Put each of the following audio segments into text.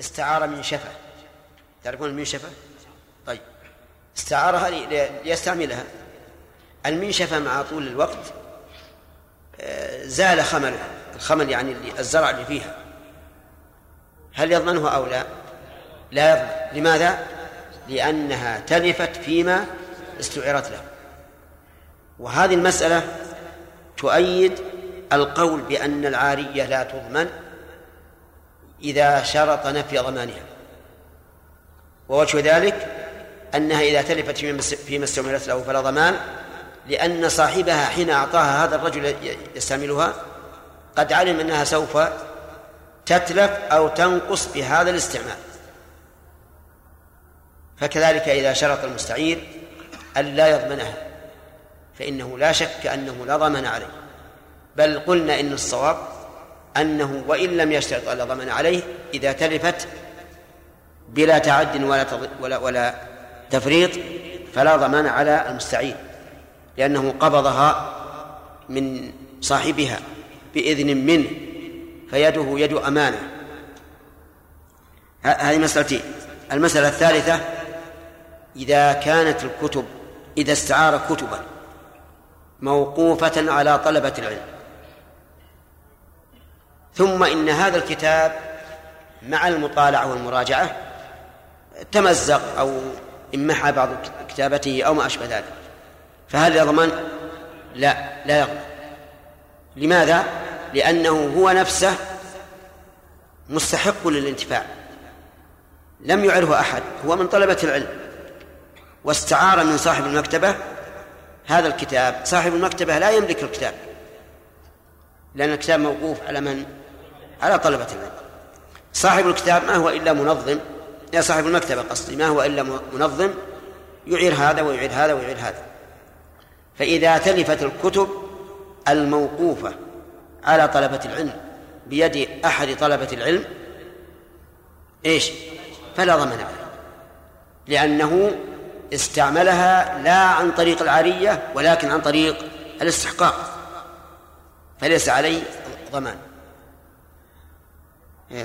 استعار من شفة تعرفون المنشفة؟ طيب. استعارها ليستعملها. المنشفة مع طول الوقت آه، زال خملها. الخمل يعني الزرع اللي فيها. هل يضمنه أو لا؟ لا يضمن. لماذا؟ لأنها تلفت فيما استعرت له. وهذه المسألة تؤيد القول بأن العارية لا تضمن إذا شرط نفي ضمانها. ووجه ذلك أنها إذا تلفت فيما استعملت له فلا ضمان لأن صاحبها حين أعطاها هذا الرجل يستعملها قد علم أنها سوف تتلف أو تنقص بهذا الاستعمال. فكذلك إذا شرط المستعير أن لا يضمنها فإنه لا شك أنه لا ضمن عليه. بل قلنا إن الصواب أنه وإن لم يشترط ألا ضمن عليه إذا تلفت بلا تعد ولا ولا ولا تفريط فلا ضمان على المستعير لأنه قبضها من صاحبها بإذن منه فيده يد أمانة. هذه مسألتين المسألة الثالثة إذا كانت الكتب إذا استعار كتبا موقوفة على طلبة العلم. ثم إن هذا الكتاب مع المطالعة والمراجعة تمزق أو امحى بعض كتابته أو ما أشبه ذلك فهل يضمن؟ لا لا يضمن لماذا؟ لأنه هو نفسه مستحق للانتفاع لم يعره أحد هو من طلبة العلم واستعار من صاحب المكتبة هذا الكتاب صاحب المكتبة لا يملك الكتاب لأن الكتاب موقوف على من؟ على طلبة العلم. صاحب الكتاب ما هو إلا منظم؟ يا صاحب المكتبة قصدي ما هو إلا منظم؟ يعير هذا ويعير هذا ويعير هذا. فإذا تلفت الكتب الموقوفة على طلبة العلم بيد أحد طلبة العلم إيش؟ فلا ضمن عليه. لأنه استعملها لا عن طريق العارية ولكن عن طريق الاستحقاق. فليس عليه ضمان.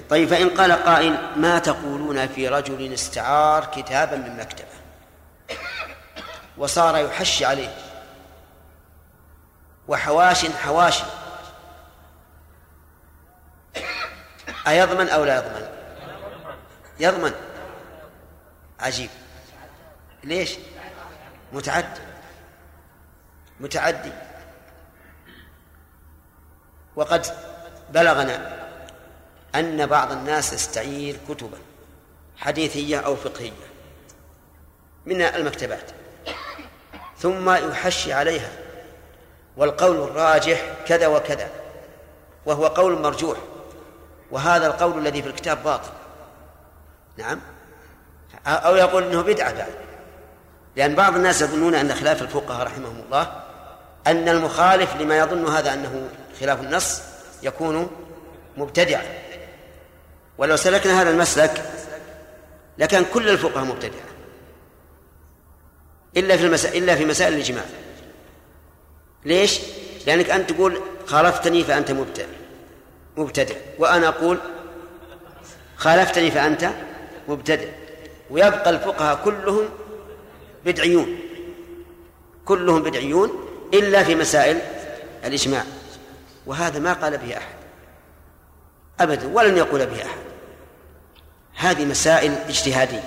طيب فإن قال قائل ما تقولون في رجل استعار كتابا من مكتبة؟ وصار يحشي عليه وحواش حواشي أيضمن أو لا يضمن؟ يضمن. عجيب. ليش؟ متعدي. متعدي. وقد بلغنا أن بعض الناس يستعير كتبا حديثية أو فقهية من المكتبات ثم يحشي عليها والقول الراجح كذا وكذا وهو قول مرجوح وهذا القول الذي في الكتاب باطل. نعم؟ أو يقول أنه بدعة بعد. لأن بعض الناس يظنون أن خلاف الفقهاء رحمهم الله أن المخالف لما يظن هذا أنه خلاف النص يكون مبتدعا. ولو سلكنا هذا المسلك لكان كل الفقهاء مبتدعة. إلا في المسائل إلا في مسائل الإجماع. ليش؟ لأنك أنت تقول خالفتني فأنت مبتدع. مبتدع. وأنا أقول خالفتني فأنت مبتدع. ويبقى الفقهاء كلهم بدعيون. كلهم بدعيون إلا في مسائل الإجماع. وهذا ما قال به أحد. أبدا. ولن يقول به أحد. هذه مسائل اجتهادية.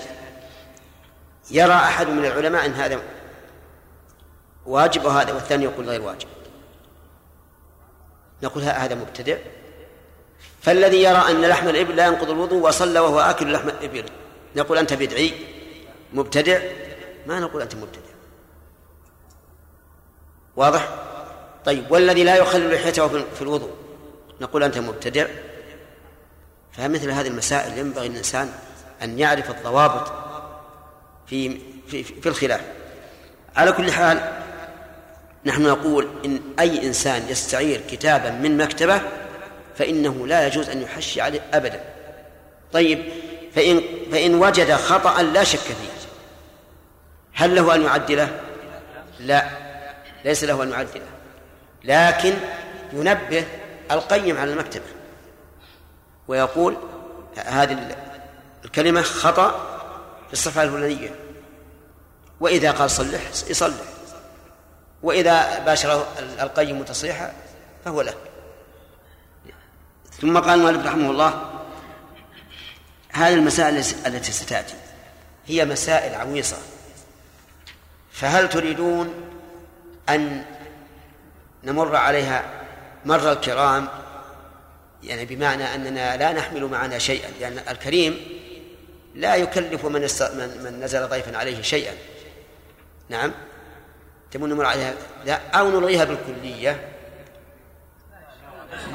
يرى أحد من العلماء أن هذا واجب وهذا والثاني يقول غير واجب. نقول هذا مبتدع. فالذي يرى أن لحم الإبل لا ينقض الوضوء وصلى وهو آكل لحم الإبل نقول أنت بدعي؟ مبتدع؟ ما نقول أنت مبتدع. واضح؟ طيب والذي لا يخلل لحيته في الوضوء نقول أنت مبتدع؟ فمثل هذه المسائل ينبغي للإنسان أن يعرف الضوابط في في في الخلاف. على كل حال نحن نقول إن أي إنسان يستعير كتابا من مكتبة فإنه لا يجوز أن يحشي عليه أبدا. طيب فإن فإن وجد خطأ لا شك فيه. هل له أن يعدله؟ لا. ليس له أن يعدله. لكن ينبه القيم على المكتبة. ويقول هذه الكلمة خطأ في الصفحة الفلانية. وإذا قال صلح يصلح. وإذا باشر القيم تصريحا فهو له. ثم قال المؤلف رحمه الله هذه المسائل التي ستأتي هي مسائل عويصة. فهل تريدون أن نمر عليها مر الكرام؟ يعني بمعنى أننا لا نحمل معنا شيئا لأن الكريم لا يكلف من, من نزل ضيفا عليه شيئا. نعم؟ تبون نمر عليها لا أو نلغيها بالكلية.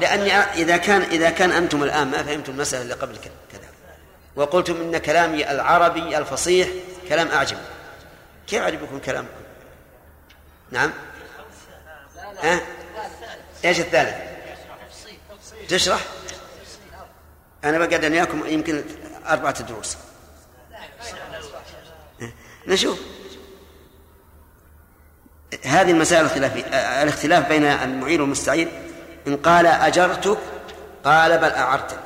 لأني إذا كان إذا كان أنتم الآن ما فهمتم المسألة اللي قبل كذا. وقلتم إن كلامي العربي الفصيح كلام أعجمي. كيف أعجبكم كلامكم؟ نعم؟ ها؟ إيش الثالث؟ تشرح؟ أنا بقعد وياكم يمكن أربعة دروس. نشوف. هذه المسائل الخلافية الاختلاف بين المعين والمستعين. إن قال أجرتك قال بل أعرتك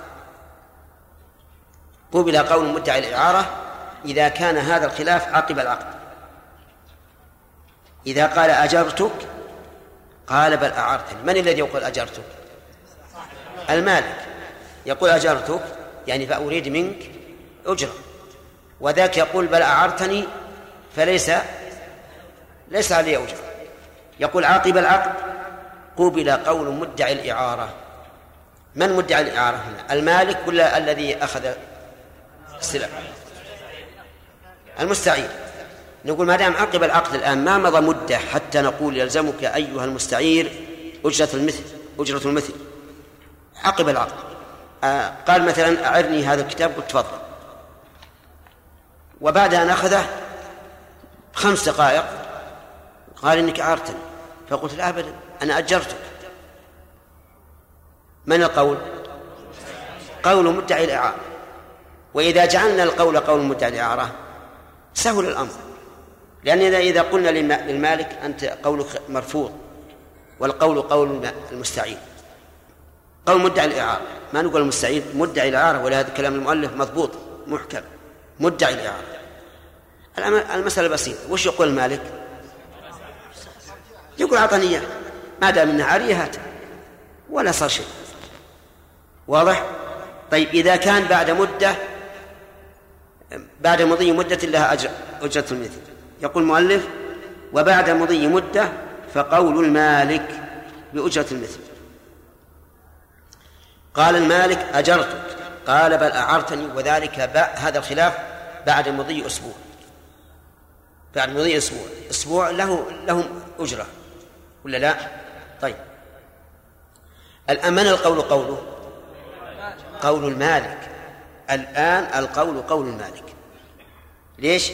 قبل قول مدعي الإعارة إذا كان هذا الخلاف عقب العقد. إذا قال أجرتك قال بل أعرتني. من الذي يقول أجرتك؟ المالك. يقول أجرتك يعني فأريد منك أجرة. وذاك يقول بل أعرتني فليس ليس علي أجرة. يقول عقب العقد قبل قول مدعي الإعارة. من مدعي الإعارة هنا؟ المالك ولا الذي أخذ السلع المستعير. نقول ما دام عقب العقد الآن ما مضى مدة حتى نقول يلزمك أيها المستعير أجرة المثل أجرة المثل. عقب العقد. آه قال مثلا أعرني هذا الكتاب قلت تفضل. وبعد أن أخذه خمس دقائق قال إنك أعرتني. فقلت لا أبدا أنا أجرتك. من القول؟ قول مدعي الإعارة. وإذا جعلنا القول قول مدعي الإعارة سهل الأمر. لأن إذا قلنا للمالك أنت قولك مرفوض والقول قول المستعين. قول مدعي الإعارة. ما نقول المستعين مدعي الإعارة ولهذا كلام المؤلف مضبوط محكم. مدعي الإعارة. المسألة بسيطة. وش يقول المالك يقول أعطني إياه ما دام إنها عارية هات. ولا صار شيء. واضح؟ طيب إذا كان بعد مدة بعد مضي مدة لها أجر أجرة المثل. يقول المؤلف وبعد مضي مدة فقول المالك بأجرة المثل. قال المالك أجرتك قال بل أعرتني وذلك هذا الخلاف بعد مضي أسبوع. بعد مضي أسبوع. أسبوع له له أجرة. ولا لا؟ طيب. الآن من القول قوله؟ قول المالك. الآن القول قول المالك. ليش؟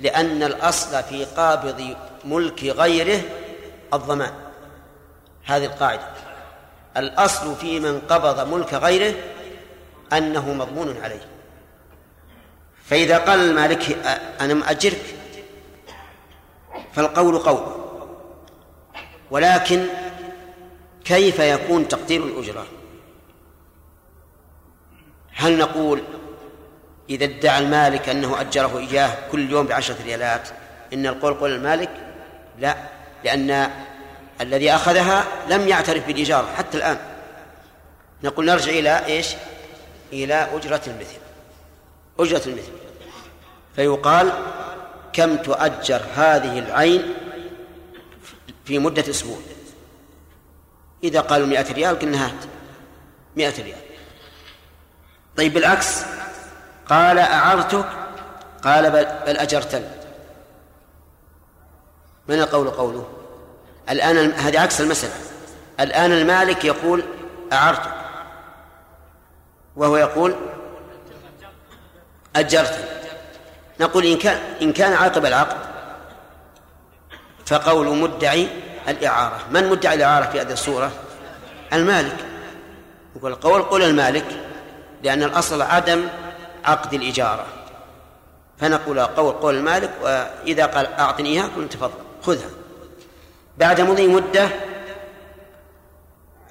لأن الأصل في قابض ملك غيره الضمان. هذه القاعدة. الأصل في من قبض ملك غيره أنه مضمون عليه. فإذا قال المالك أنا مأجرك فالقول قول. ولكن كيف يكون تقدير الأجرة؟ هل نقول إذا ادعى المالك أنه أجره إياه كل يوم بعشرة ريالات إن القول قول المالك؟ لا لأن الذي أخذها لم يعترف بالإيجار حتى الآن. نقول نرجع إلى إيش؟ إلى أجرة المثل. أجرة المثل. فيقال كم تؤجر هذه العين في مدة أسبوع؟ إذا قالوا مئة ريال قلنا هات مئة ريال. طيب بالعكس قال أعرتك؟ قال بل, بل أجرتني. من القول قوله؟ الآن هذه عكس المسألة. الآن المالك يقول أعرتك. وهو يقول أجرتني نقول إن كان إن كان عاقب العقد فقول مدعي الإعارة. من مدعي الإعارة في هذه الصورة؟ المالك. يقول القول قول المالك لأن الأصل عدم عقد الإجارة. فنقول قول قول المالك وإذا قال أعطني إياها قلت تفضل خذها. بعد مضي مدة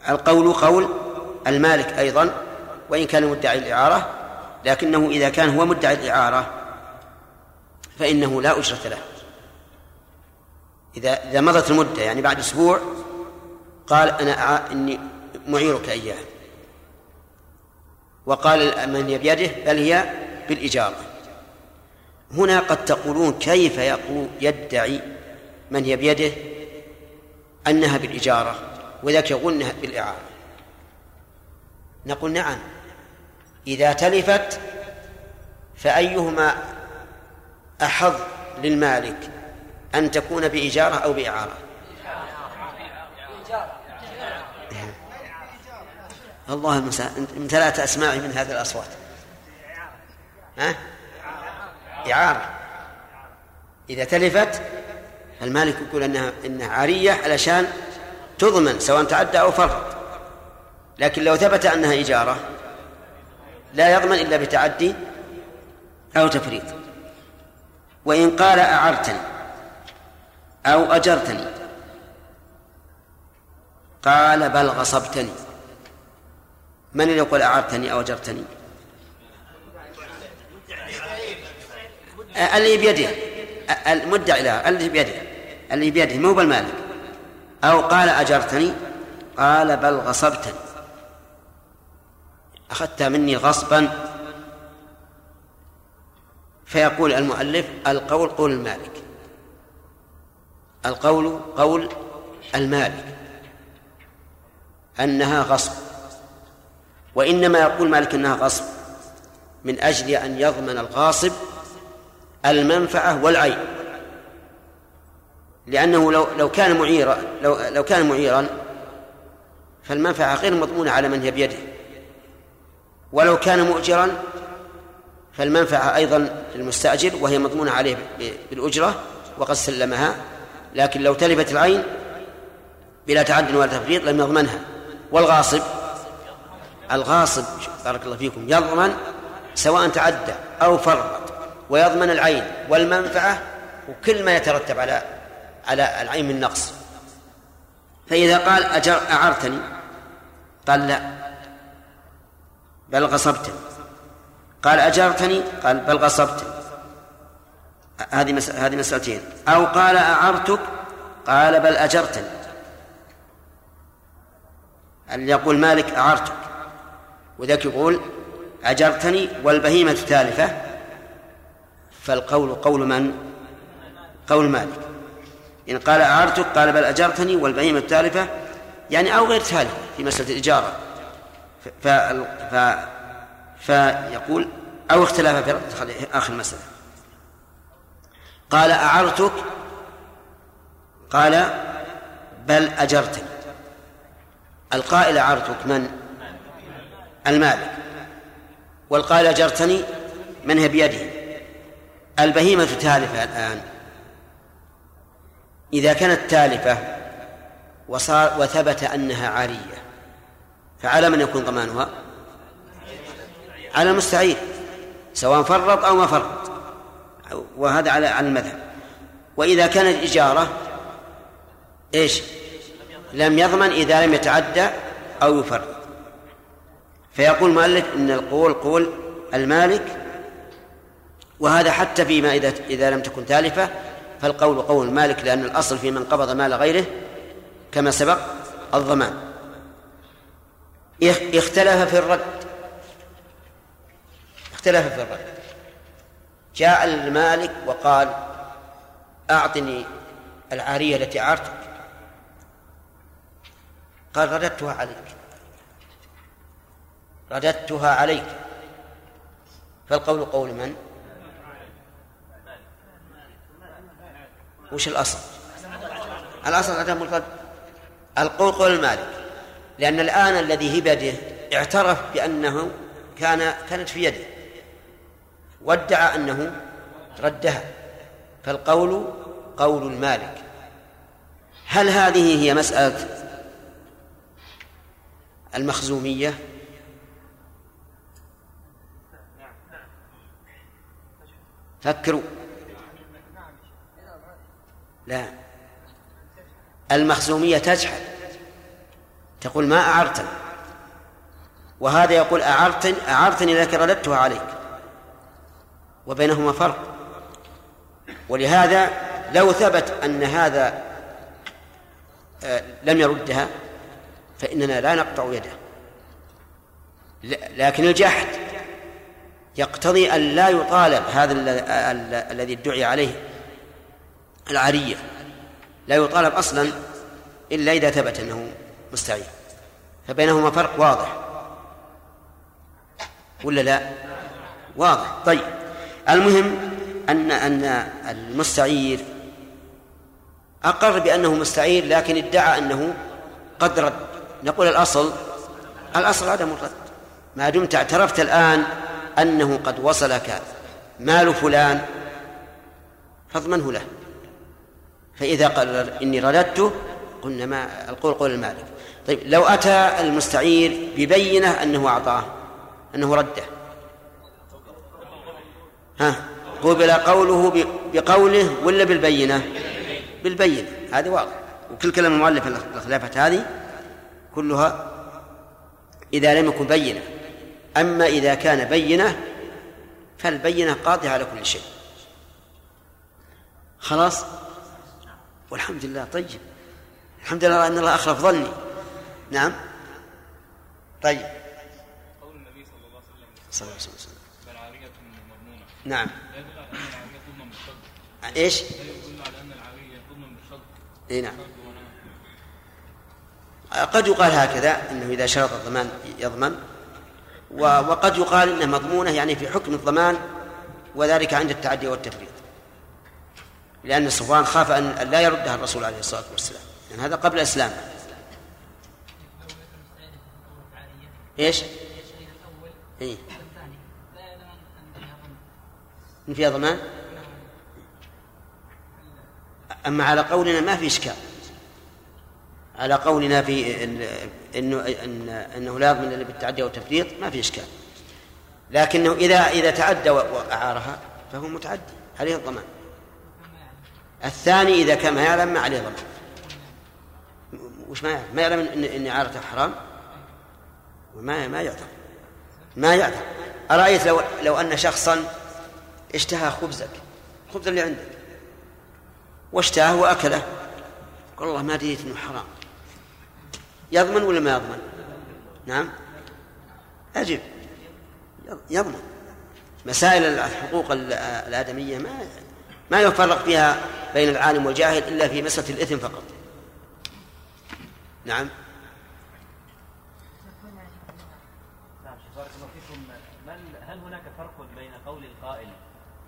القول قول المالك أيضا وإن كان مدعي الإعارة لكنه إذا كان هو مدعي الإعارة فإنه لا أجرة له. إذا إذا مضت المدة يعني بعد أسبوع قال أنا إني معيرك إياه. وقال من هي بيده؟ بل هي بالإجارة هنا قد تقولون كيف يقول يدعي من هي بيده؟ أنها بالإجارة وذاك يقول أنها بالإعارة نقول نعم إذا تلفت فأيهما أحظ للمالك أن تكون بإجارة أو بإعارة الله المساء امتلأت أسماعي من هذه الأصوات. ها؟ إعارة إذا تلفت المالك يقول أنها إنها عارية علشان تضمن سواء تعدى أو فرط لكن لو ثبت أنها إجارة لا يضمن إلا بتعدي أو تفريط وإن قال أعرتني أو أجرتني قال بل غصبتني. من اللي يقول أعرتني أو أجرتني؟ اللي بيده المدعي له. اللي بيده اللي بيده مو بالمالك. أو قال أجرتني؟ قال بل غصبتني. أخذت مني غصبا. فيقول المؤلف القول قول المالك. القول قول المالك. أنها غصب. وإنما يقول مالك أنها غصب من أجل أن يضمن الغاصب المنفعة والعين. لأنه لو لو كان معيرا لو لو كان معيرا فالمنفعة غير مضمونة على من هي بيده. ولو كان مؤجرا فالمنفعة أيضا للمستأجر وهي مضمونة عليه بالأجرة وقد سلمها. لكن لو تلفت العين بلا تعد ولا تفريط لم يضمنها. والغاصب الغاصب بارك الله فيكم يضمن سواء تعدى أو فرط ويضمن العين والمنفعة وكل ما يترتب على على العين من نقص. فإذا قال أجر أعرتني؟ قال لا. بل غصبتني قال أجرتني؟ قال بل غصبتني هذه هذه مسألتين. أو قال أعرتك؟ قال بل أجرتني. اللي يقول مالك أعرتك؟ وذاك يقول أجرتني والبهيمة تالفة فالقول قول من؟ قول مالك. إن قال أعرتك قال بل أجرتني والبهيمة تالفة يعني أو غير تالفة في مسألة الإجارة ف... ف... فيقول أو اختلاف في آخر المسألة. قال أعرتك قال بل أجرتني. القائل أعرتك من؟ المالك. والقائل أجرتني من هي بيده؟ البهيمة تالفة الآن. إذا كانت تالفة وصار وثبت أنها عارية فعلى من يكون ضمانها؟ على المستعير سواء فرط أو ما فرط وهذا على على المذهب. وإذا كانت إجارة إيش؟ لم يضمن إذا لم يتعدى أو يفرط. فيقول المؤلف إن القول قول المالك وهذا حتى فيما إذا إذا لم تكن تالفة فالقول قول المالك لأن الأصل في من قبض مال غيره كما سبق الضمان. اختلف في الرد. اختلف في الرد. جاء المالك وقال أعطني العارية التي أعرتك قال رددتها عليك. رددتها عليك. فالقول قول من؟ وش الأصل؟ الأصل عدم الرد القول قول المالك لأن الآن الذي هبده اعترف بأنه كان كانت في يده. وادعى أنه ردها. فالقول قول المالك. هل هذه هي مسألة المخزومية؟ فكروا. لا. المخزومية تجحد. تقول ما أعرت. وهذا يقول أعرتني أعرتني لكن رددتها عليك. وبينهما فرق. ولهذا لو ثبت أن هذا آه، لم يردها فإننا لا نقطع يده. لكن الجحد. يقتضي أن لا يطالب هذا الذي ادعي عليه. العارية لا يطالب أصلا إلا إذا ثبت أنه مستعين. فبينهما فرق واضح. ولا لا؟ واضح. طيب. المهم أن أن المستعير أقر بأنه مستعير لكن ادعى أنه قد رد. نقول الأصل الأصل عدم الرد. ما دمت اعترفت الآن أنه قد وصلك مال فلان فاضمنه له. فإذا قال إني رددته قلنا ما القول قول المالك. طيب لو أتى المستعير ببينة أنه أعطاه أنه رده. ها؟ قبل قوله بقوله ولا بالبينة؟ بالبينة. هذه واضح وكل كلام المؤلف الخلافة هذه كلها إذا لم يكن بينة. أما إذا كان بينة فالبينة قاطعة على كل شيء. خلاص؟ والحمد لله طيب. الحمد لله أن الله أخلف ظني. نعم. طيب. قول النبي صلى الله عليه وسلم. صلى الله عليه وسلم. فالعارية مضمونة. نعم. لا يدل على أن العارية تضمن بالشرط إيش؟ لا يدل على أن العارية تضمن بالشرط إي نعم. قد يقال هكذا إنه إذا شرط الضمان يضمن. وقد يقال إنها مضمونة يعني في حكم الضمان وذلك عند التعدي والتفريط. لأن صفوان خاف أن لا يردها الرسول عليه الصلاة والسلام. لأن يعني هذا قبل إسلامه. إيش؟ إيه؟ إن فيها ضمان أما على قولنا ما في إشكال. على قولنا في انه إن إنه لا يضمن إلا بالتعدي والتفريط ما في إشكال. لكنه إذا إذا تعدى وأعارها فهو متعدي. عليه الضمان الثاني إذا كان ما يعلم ما عليه ضمان وش ما يعلم؟ ما يعلم ان ان إعارته حرام؟ وما ما يعلم ما يعلم أرأيت لو لو أن شخصا اشتهى خبزك خبز اللي عندك واشتهاه وأكله قال والله ما دريت إنه حرام. يضمن ولا ما يضمن؟ نعم. أجب يضمن. مسائل الحقوق الآدمية ما ما يفرق فيها بين العالم والجاهل إلا في مسألة الإثم فقط. نعم. هل هناك فرق بين قول القائل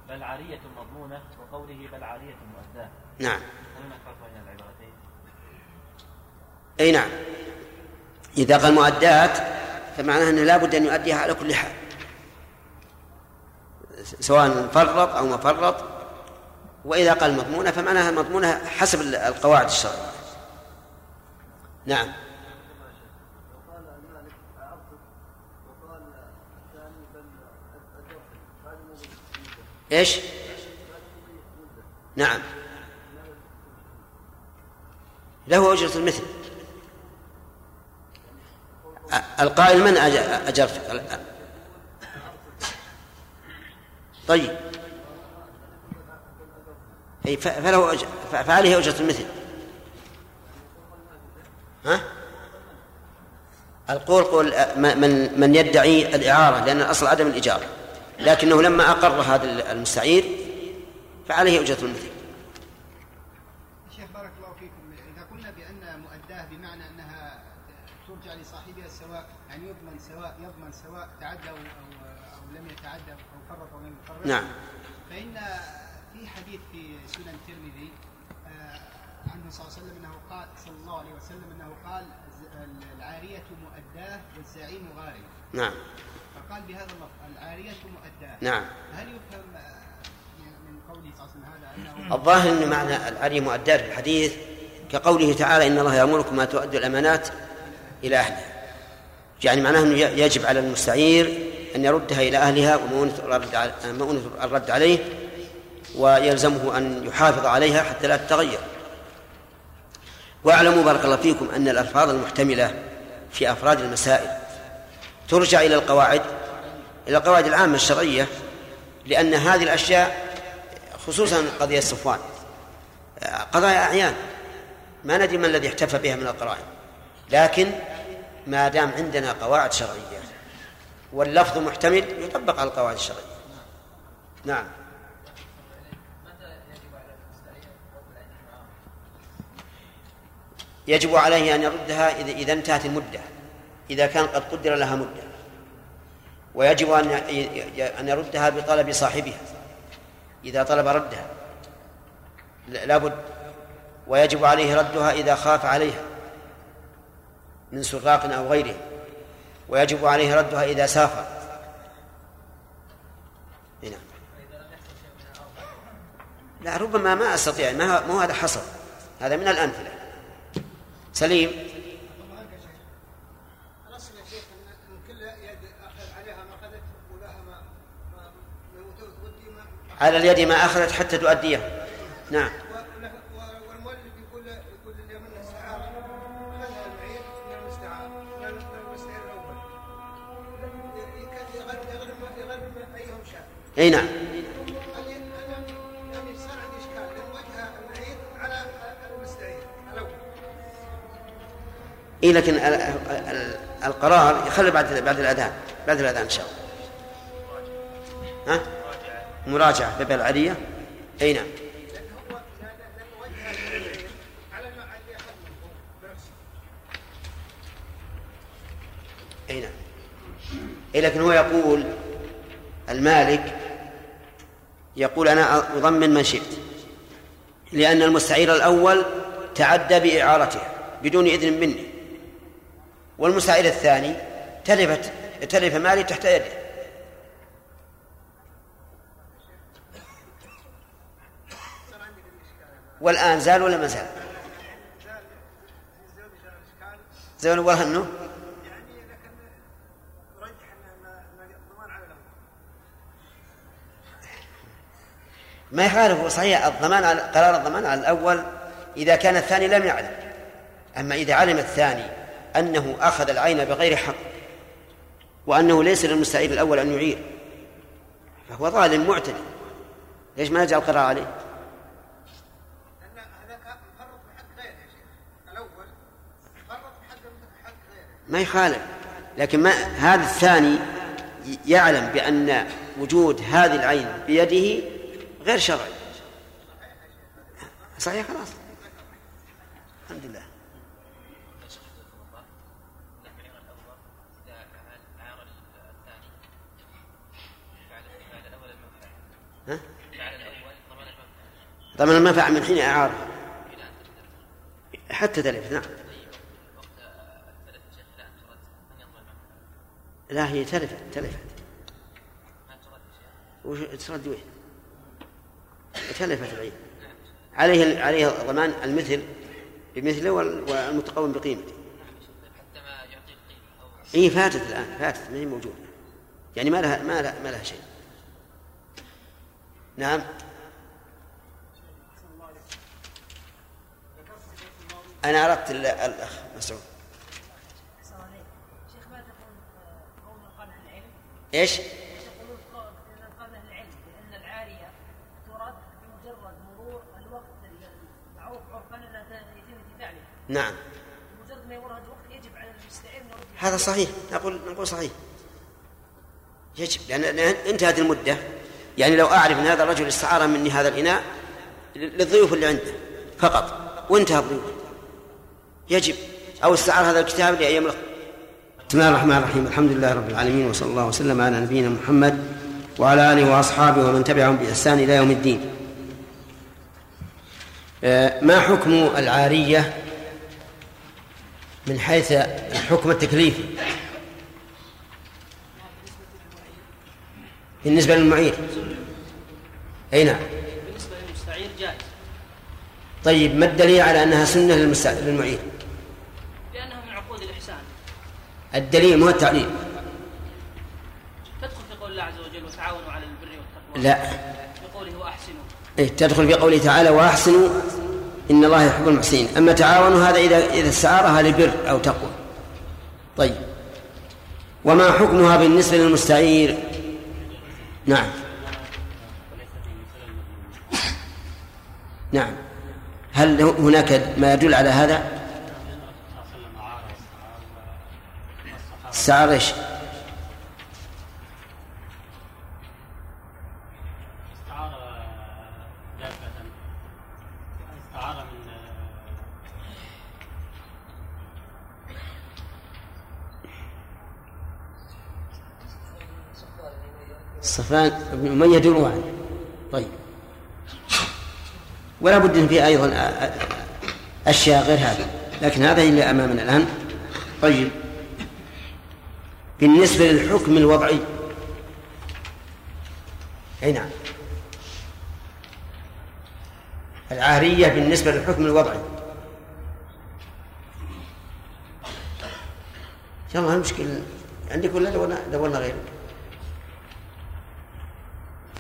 بل عارية مضمونة وقوله بل عارية مؤداة؟ نعم. هل هناك فرق بين العبارتين؟ أي نعم. إذا قال مؤدات فمعناه أنه لا بد أن يؤديها على كل حال. سواء فرط أو ما فرط وإذا قال مضمونة فمعناها مضمونة حسب القواعد الشرعية. نعم. إيش؟ نعم. له أجرة المثل. القائل من أجرت طيب. أي فله أجر فعليه أجرة المثل. ها؟ القول قول من من يدعي الإعارة لأن الأصل عدم الإجارة لكنه لما أقر هذا المستعير فعليه أجرة المثل. نعم فإن في حديث في سنن الترمذي آه، عنه صلى الله عليه وسلم أنه قال صلى الله عليه وسلم أنه قال العارية مؤداة والزعيم غارم نعم. فقال بهذا اللفظ العارية مؤداة. نعم. هل يفهم من قوله صلى الله عليه وسلم هذا أنه الظاهر أن معنى العارية مؤداة في الحديث كقوله تعالى إن الله يأمركم أن تؤدوا الأمانات إلى أهلها. يعني معناه أنه يجب على المستعير أن يردها إلى أهلها ومؤونة الرد عليه ويلزمه أن يحافظ عليها حتى لا تتغير. واعلموا بارك الله فيكم أن الألفاظ المحتملة في أفراد المسائل. ترجع إلى القواعد إلى القواعد العامة الشرعية لأن هذه الأشياء خصوصا قضية صفوان قضايا أعيان. ما ندري ما الذي احتفى بها من القرائن لكن ما دام عندنا قواعد شرعية واللفظ محتمل يطبق على القواعد الشرعية. نعم. يجب عليه أن يردها إذا انتهت المدة إذا كان قد قدر لها مدة. ويجب أن أن يردها بطلب صاحبها إذا طلب ردها. لابد ويجب عليه ردها إذا خاف عليها من سراق أو غيره. ويجب عليه ردها إذا سافر. هنا. لا ربما ما أستطيع ما هو هذا حصر؟ هذا من الأمثلة. سليم. على اليد ما أخذت حتى تؤديه نعم. والمؤلف يقول اي لكن القرار يخلي بعد بعد الأذان بعد الأذان إن شاء الله. ها؟ مراجعة في العلية. أي نعم. أي نعم. اي لكن هو يقول المالك يقول أنا أضمن من شئت لأن المستعير الأول تعدى باعارته بدون إذن مني. والمساعد الثاني تلفت تلف مالي تحت يده. والآن زال ولا ما زال؟ زال ولا أنه ما يخالف صحيح الضمان على قرار الضمان على الأول إذا كان الثاني لم يعلم. أما إذا علم الثاني أنه أخذ العين بغير حق وأنه ليس للمستعير الأول أن يعير. فهو ظالم معتدي. ليش ما نجعل القرار عليه؟ ما يخالف. لكن ما هذا الثاني يعلم بأن وجود هذه العين بيده غير شرعي. صحيح خلاص؟ الحمد لله. ضمن المنفعة من حين إعارة. حتى تلف نعم. لا هي تلفت تلفت. وش ترد وين؟ تلفت العين عليه عليه ضمان المثل بمثله والمتقوم بقيمته. ما اي فاتت الآن فاتت ما هي موجودة. يعني ما لها ما لها, ما لها شيء. نعم. أنا أردت الأخ مسعود إيش؟ نعم. مجرد ما يمر هذا الوقت يجب على المستعير هذا صحيح. نقول نقول صحيح. يجب لأن انتهت المدة. يعني لو أعرف أن هذا الرجل استعار مني هذا الإناء للضيوف اللي عنده فقط. وانتهى الضيوف. يجب أو استعار هذا الكتاب لأيام بسم الله الرحمن الرحيم. الحمد لله رب العالمين وصلى الله وسلم على نبينا محمد وعلى آله وأصحابه ومن تبعهم بإحسان إلى يوم الدين. آه، ما حكم العارية من حيث الحكم التكليفي؟ بالنسبة للمعير. أي نعم. بالنسبة للمستعير جائز. طيب ما الدليل على أنها سنة للمعير لأنها من عقود الإحسان الدليل مو التعليل. تدخل في قول الله عز وجل وتعاونوا على البر والتقوى. لا. بقوله وأحسنوا. إيه تدخل في قوله تعالى وأحسنوا إن الله يحب المحسنين. أما تعاونوا هذا إذا إذا استعارها لبر أو تقوى. طيب. وما حكمها بالنسبة للمستعير؟ نعم. نعم. هل هناك ما يدل على هذا؟ السعر إيش صفان بن أمية يدور عنه طيب. ولا بد ان في أيضا أشياء غير هذا لكن هذا اللي أمامنا الآن. طيب. بالنسبة للحكم الوضعي. أي نعم. العاريه بالنسبة للحكم الوضعي. شاء الله المشكلة عندك ولا دورنا دورنا غيرك؟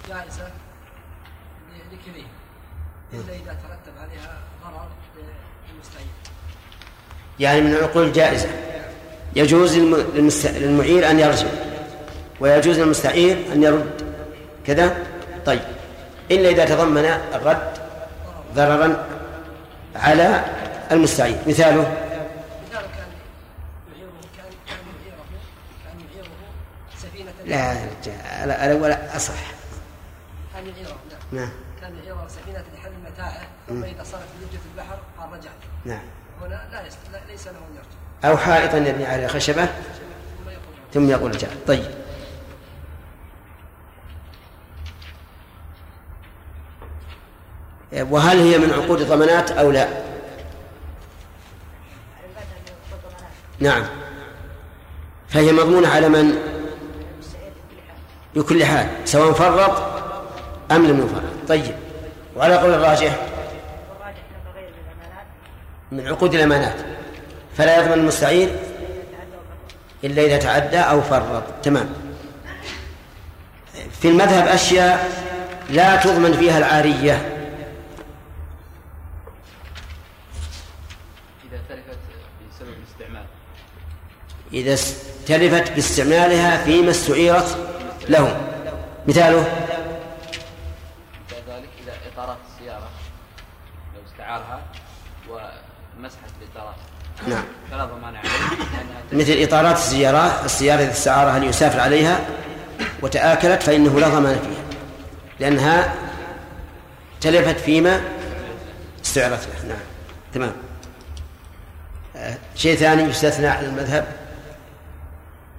جائزة لكليه إلا إذا ترتب عليها ضرر للمستعير يعني من العقول الجائزة يجوز للمعير أن يرجع ويجوز للمستعير أن يرد. كذا؟ طيب. إلا إذا تضمن الرد ضررا على المستعير. مثاله؟ لا الأول أصح. كان يعيره نعم. كان يعيره سفينة لحمل متاعه ثم إذا صارت لجة البحر قال رجعت. نعم. هنا لا. لا ليس له أن يرجع. أو حائطا يبني على خشبة ثم يقول رجع طيب. وهل هي من عقود الضمانات أو لا؟ نعم. فهي مضمونة على من؟ بكل حال سواء فرط أم لم يفرط. طيب. وعلى قول الراجح؟ من عقود الأمانات. فلا يضمن المستعير إلا إذا تعدى أو فرط. تمام. في المذهب أشياء لا تضمن فيها العارية. إذا تلفت بسبب الاستعمال. إذا تلفت باستعمالها فيما استعيرت له. مثاله مثل ذلك إذا إطارات السيارة لو استعارها ومسحت الإطارات نعم. فلا ضمان عليه مثل إطارات السيارة السيارة إذا استعارها ليسافر عليها وتآكلت فإنه لا ضمان فيها. لأنها تلفت فيما استعرت له نعم. تمام. آه، شيء ثاني يستثنى على المذهب؟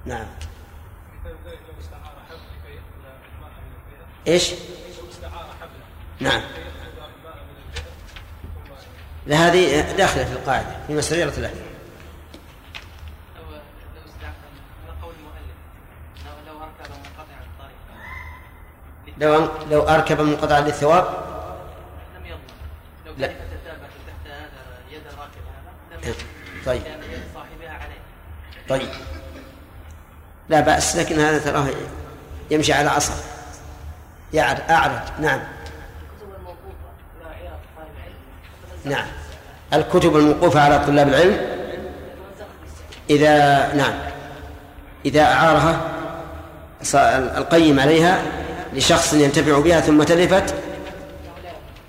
نعم. إيش؟ نعم. هذه داخلة في القاعدة في مسريرة له لو لو أركب منقطعا للثواب؟ لم يضمن لو لا. تحت هذا يد الراكب هذا لم يد صاحبها عليه طيب. لا بأس لكن هذا تراه يمشي على عصا يعرج أعرج نعم. الكتب الموقوفة لا عيار طالب علم نعم. الكتب الموقوفة على طلاب العلم إذا نعم إذا أعارها القيم عليها لشخص ينتفع بها ثم تلفت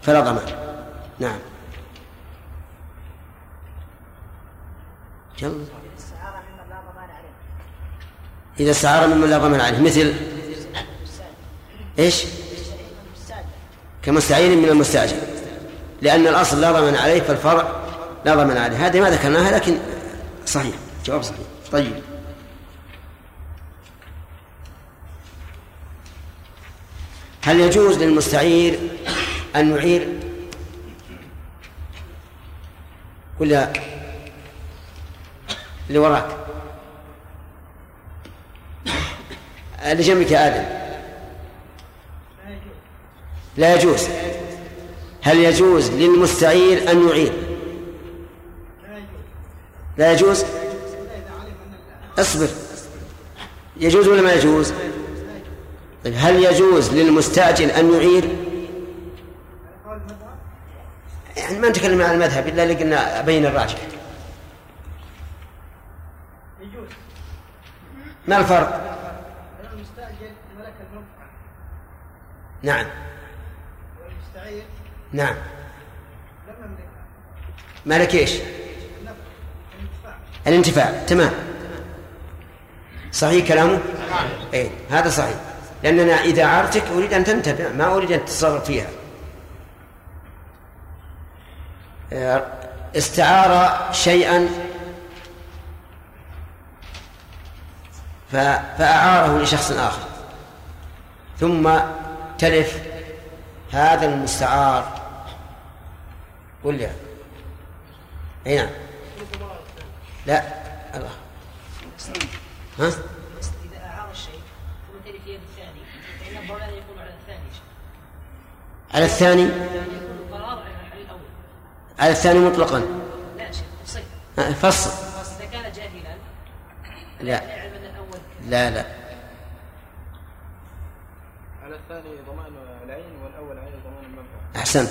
فلا ضمان. نعم. يلا إذا استعار ممن لا ضمان عليه مثل إيش؟ كمستعين من المستأجر. لأن الأصل لا ضمان عليه فالفرع لا ضمان عليه. هذه ما ذكرناها لكن صحيح جواب صحيح. طيب. هل يجوز للمستعير أن يعير؟ ولا اللي وراك؟ اللي جنبك يا آدم. لا يجوز. هل يجوز للمستعير أن يعير؟ لا يجوز. اصبر. يجوز ولا ما يجوز؟ طيب هل يجوز للمستأجر أن يعير؟ يعني ما نتكلم عن المذهب إلا لقنا بين الراجح. ما الفرق؟ نعم. والمستعير نعم. مالك إيش؟ الانتفاع. تمام. صحيح كلامه؟ اي هذا صحيح. لأننا إذا عارتك أريد أن تنتفع ما أريد أن تتصرف فيها. آه، استعار شيئا فأعاره لشخص آخر. ثم تلف هذا المستعار قل لي. أي نعم. لا. الله ها؟ إذا الشيء تلف يد الثاني فإن يكون على الثاني. على الثاني على الأول على الثاني مطلقا. لا شيء ها، فصل. إذا كان جاهلا لا. لا لا. على الثاني ضمان العين والأول عين ضمان المنفعة. أحسنت.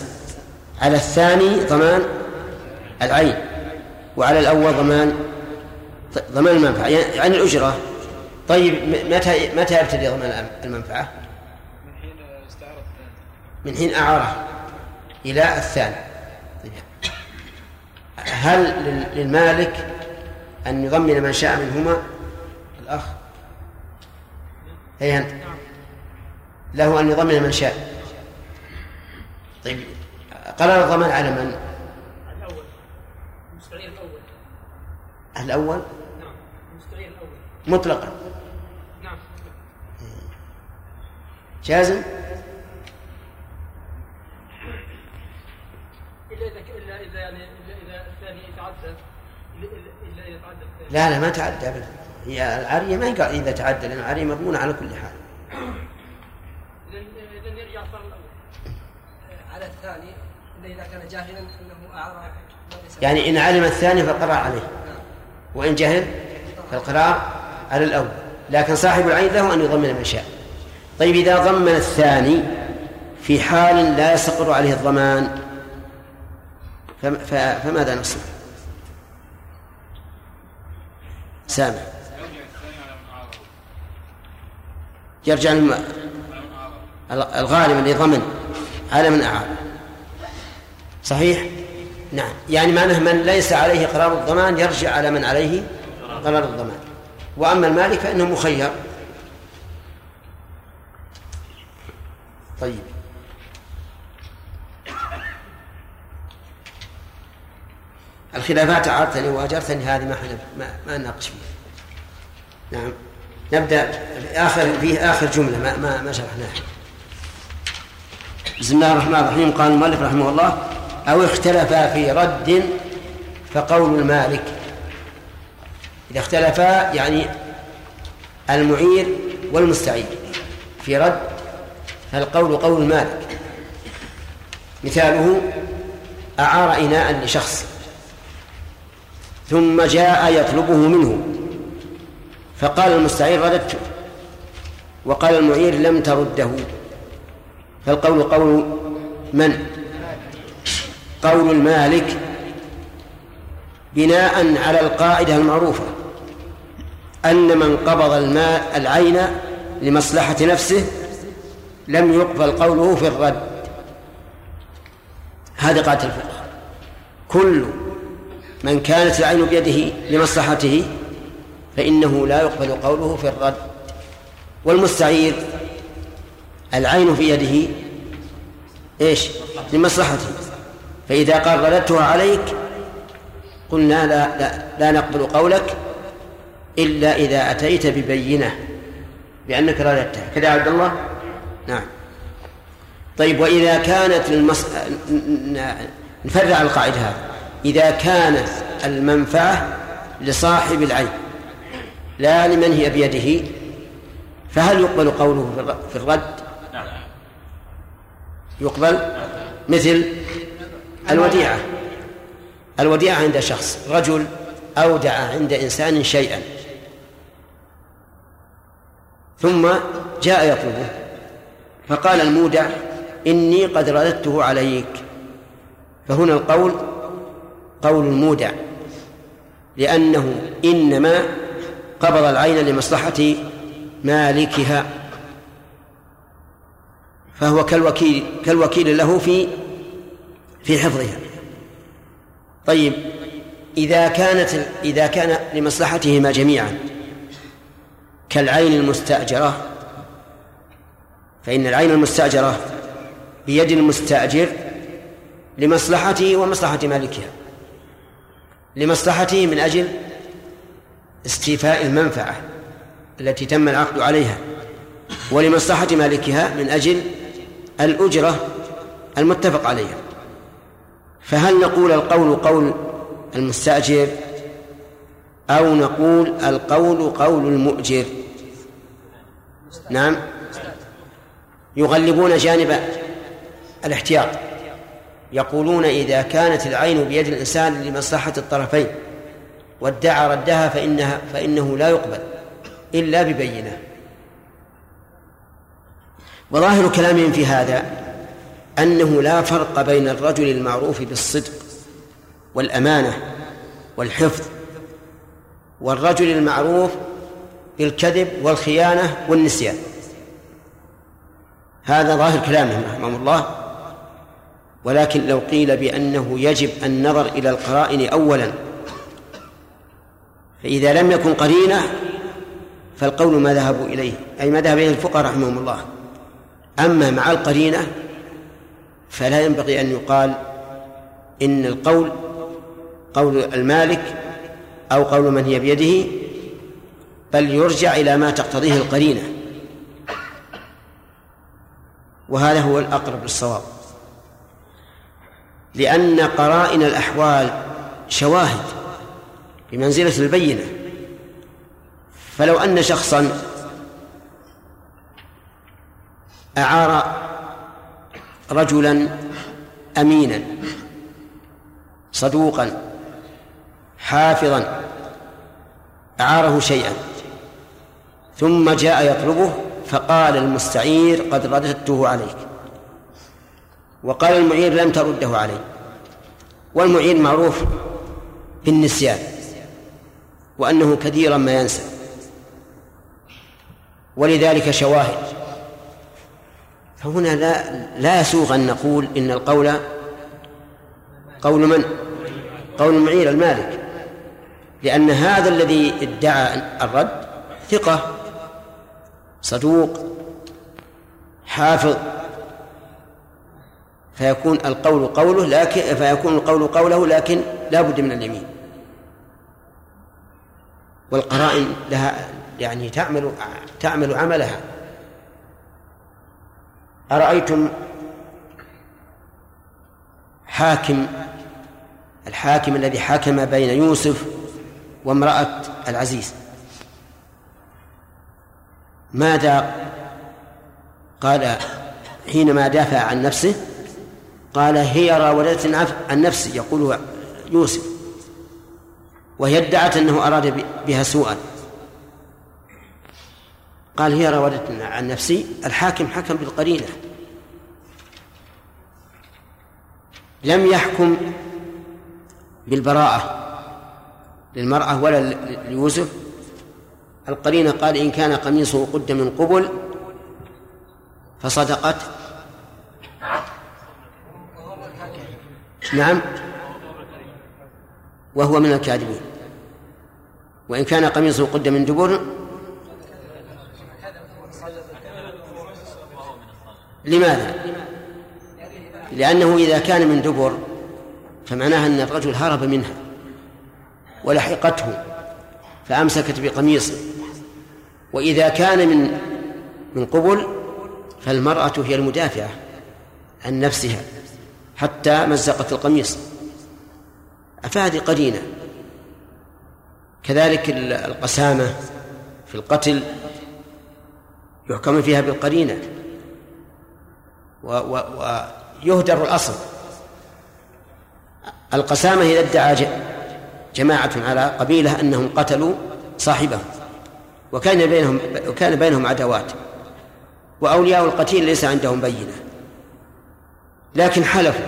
على الثاني ضمان العين وعلى الأول ضمان ضمان المنفعة يعني الأجرة. طيب متى متى يبتدي ضمان المنفعة؟ من حين استعارة الثاني من حين أعاره إلى الثاني. هل لل- للمالك أن يضمن من شاء منهما؟ الأخ. هي أنت؟ له أن يضمن من شاء. طيب قرار الضمان على من؟ الأول. المستعير الأول. الأول؟ نعم المستعير الأول. مطلقا. نعم. جازم؟ إلا إذا إلا إذا يعني إلا إذا الثاني يتعدى إلا إذا تعدى الثاني. لا لا ما تعدى أبدا. هي العارية ما يقال إذا تعدى لأن العارية مضمونة على كل حال. إذا إذا يرجع صار الأول. على الثاني. يعني إن علم الثاني فالقرار عليه. وإن جهل فالقرار على الأول. لكن صاحب العين له أن يضمن من شاء. طيب إذا ضمن الثاني في حال لا يستقر عليه الضمان فماذا نصنع؟ سامع. يرجع. الغالب اللي ضمن على من أعار صحيح؟ نعم. يعني معناه من ليس عليه قرار الضمان يرجع على من عليه قرار الضمان. وأما المالك فإنه مخير. طيب. الخلافات عارتني وأجرتني هذه ما ما, ما نناقش فيها. نعم. نبدأ آخر فيه آخر جملة ما ما, ما شرحناها. بسم الله الرحمن الرحيم. قال المؤلف رحمه الله أو اختلفا في رد فقول المالك إذا اختلفا يعني المعير والمستعير في رد فالقول قول المالك مثاله أعار إناء لشخص ثم جاء يطلبه منه. فقال المستعير رددته. وقال المعير لم ترده. فالقول قول من؟ قول المالك بناء على القاعدة المعروفة أن من قبض الماء العين لمصلحة نفسه لم يقبل قوله في الرد. هذه قاعدة الفقه. كل من كانت العين بيده لمصلحته فإنه لا يقبل قوله في الرد. والمستعير العين في يده إيش؟ لمصلحته. فإذا قال رددتها عليك قلنا لا لا لا نقبل قولك إلا إذا أتيت ببينة بأنك رددتها. كذا يا عبد الله؟ نعم. طيب وإذا كانت المص... نفرع القاعدة هذه. إذا كانت المنفعة لصاحب العين لا لمن هي بيده فهل يقبل قوله في الر- في الرد؟ يقبل؟ مثل الوديعة. الوديعة. عند شخص رجل أودع عند إنسان شيئا. ثم جاء يطلبه فقال المودع إني قد رددته عليك. فهنا القول قول المودع لأنه إنما قبض العين لمصلحة مالكها. فهو كالوكيل كالوكيل له في في حفظها. طيب إذا كانت إذا كان لمصلحتهما جميعا كالعين المستأجرة فإن العين المستأجرة بيد المستأجر لمصلحته ومصلحة مالكها. لمصلحته من أجل استيفاء المنفعة التي تم العقد عليها ولمصلحة مالكها من أجل الأجرة المتفق عليها. فهل نقول القول قول المستأجر أو نقول القول قول المؤجر؟ نعم. يغلبون جانب الاحتياط. يقولون إذا كانت العين بيد الإنسان لمصلحة الطرفين وادعى ردها فإنها فإنه لا يقبل إلا ببينة. وظاهر كلامهم في هذا أنه لا فرق بين الرجل المعروف بالصدق والأمانة والحفظ والرجل المعروف بالكذب والخيانة والنسيان. هذا ظاهر كلامهم رحمهم الله. ولكن لو قيل بأنه يجب النظر إلى القرائن أولا فإذا لم يكن قرينة فالقول ما ذهبوا إليه أي ما ذهب إليه الفقهاء رحمهم الله. أما مع القرينة فلا ينبغي أن يقال إن القول قول المالك أو قول من هي بيده بل يرجع إلى ما تقتضيه القرينة. وهذا هو الأقرب للصواب. لأن قرائن الأحوال شواهد بمنزلة البينة. فلو أن شخصا أعار رجلا أمينا صدوقا حافظا أعاره شيئا. ثم جاء يطلبه فقال المستعير قد رددته عليك. وقال المعير لم ترده علي. والمعير معروف بالنسيان وأنه كثيرا ما ينسى ولذلك شواهد. فهنا لا لا يسوغ أن نقول إن القول قول من؟ قول المعير المالك. لأن هذا الذي ادعى الرد ثقة صدوق حافظ. فيكون القول قوله لكن فيكون القول قوله لكن لا بد من اليمين. والقرائن لها يعني تعمل تعمل عملها. أرأيتم حاكم الحاكم الذي حكم بين يوسف وامرأة العزيز؟ ماذا قال حينما دافع عن نفسه؟ قال هي راودتني عن نفسي يقول يوسف وهي ادعت أنه أراد بها سوءا. قال هي راودتني عن نفسي الحاكم حكم بالقرينة. لم يحكم بالبراءة للمرأة ولا ليوسف. القرينة قال إن كان قميصه قد من قبل فصدقت. نعم. وهو من الكاذبين. وإن كان قميصه قد من دبر لماذا؟ لأنه إذا كان من دبر فمعناها أن الرجل هرب منها ولحقته فأمسكت بقميصه وإذا كان من من قبل فالمرأة هي المدافعة عن نفسها حتى مزقت القميص. فهذه قرينة. كذلك القسامة في القتل يحكم فيها بالقرينة. ويهدر الأصل. القسامة إذا ادعى جماعة على قبيلة أنهم قتلوا صاحبه وكان بينهم وكان بينهم عداوات وأولياء القتيل ليس عندهم بينة. لكن حلفوا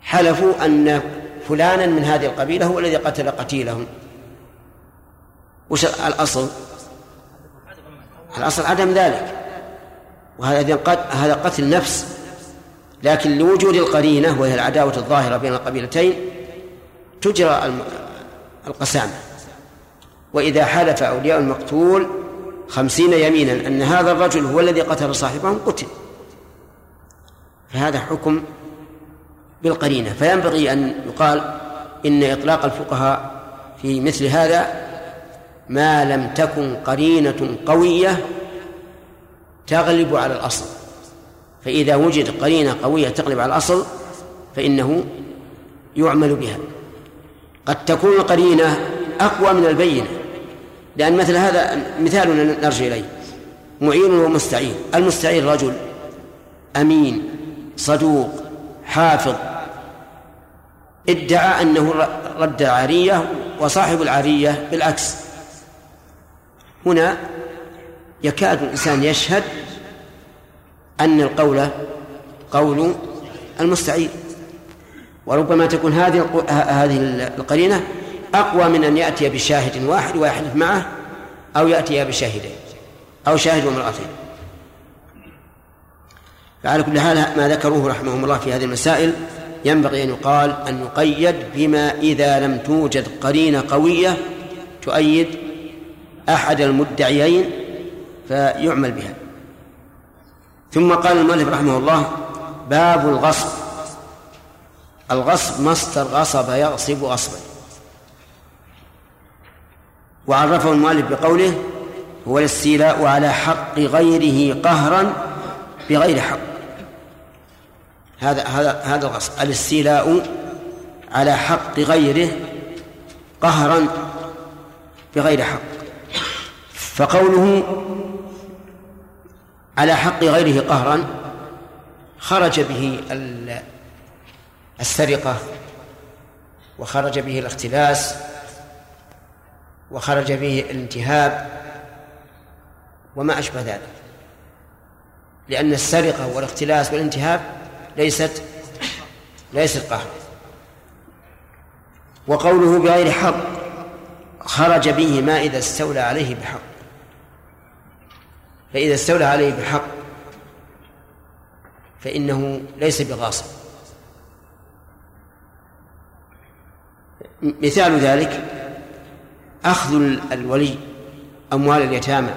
حلفوا أن فلانا من هذه القبيلة هو الذي قتل قتيلهم. وش الأصل؟ الأصل عدم ذلك. وهذا هذا قتل نفس لكن لوجود القرينة وهي العداوة الظاهرة بين القبيلتين تجرى القسامة. وإذا حلف أولياء المقتول خمسين يمينا أن هذا الرجل هو الذي قتل صاحبهم قتل. فهذا حكم بالقرينة. فينبغي أن يقال إن إطلاق الفقهاء في مثل هذا ما لم تكن قرينة قوية تغلب على الأصل. فإذا وجد قرينة قوية تغلب على الأصل فإنه يعمل بها. قد تكون القرينة أقوى من البينة. لأن مثل هذا مثال نرجع إليه. معين ومستعين. المستعين رجل أمين صدوق حافظ. ادعى أنه رد العارية وصاحب العارية بالعكس. هنا يكاد الإنسان يشهد أن القول قول المستعير وربما تكون هذه هذه القرينة أقوى من أن يأتي بشاهد واحد ويحلف معه أو يأتي بشاهدين أو شاهد وامرأتين فعلى كل حال ما ذكروه رحمهم الله في هذه المسائل ينبغي أن يقال أن يقيد بما إذا لم توجد قرينة قوية تؤيد أحد المدعيين فيعمل بها. ثم قال المؤلف رحمه الله باب الغصب. الغصب مصدر غصب يغصب غصبا. وعرفه المؤلف بقوله هو الاستيلاء على حق غيره قهرا بغير حق. هذا هذا هذا الغصب. الاستيلاء على حق غيره قهرا بغير حق. فقوله على حق غيره قهرا خرج به السرقة وخرج به الاختلاس وخرج به الانتهاب وما أشبه ذلك. لأن السرقة والاختلاس والانتهاب ليست ليست قهر وقوله بغير حق خرج به ما إذا استولى عليه بحق. فإذا استولى عليه بحق فإنه ليس بغاصب. مثال ذلك أخذ الولي أموال اليتامى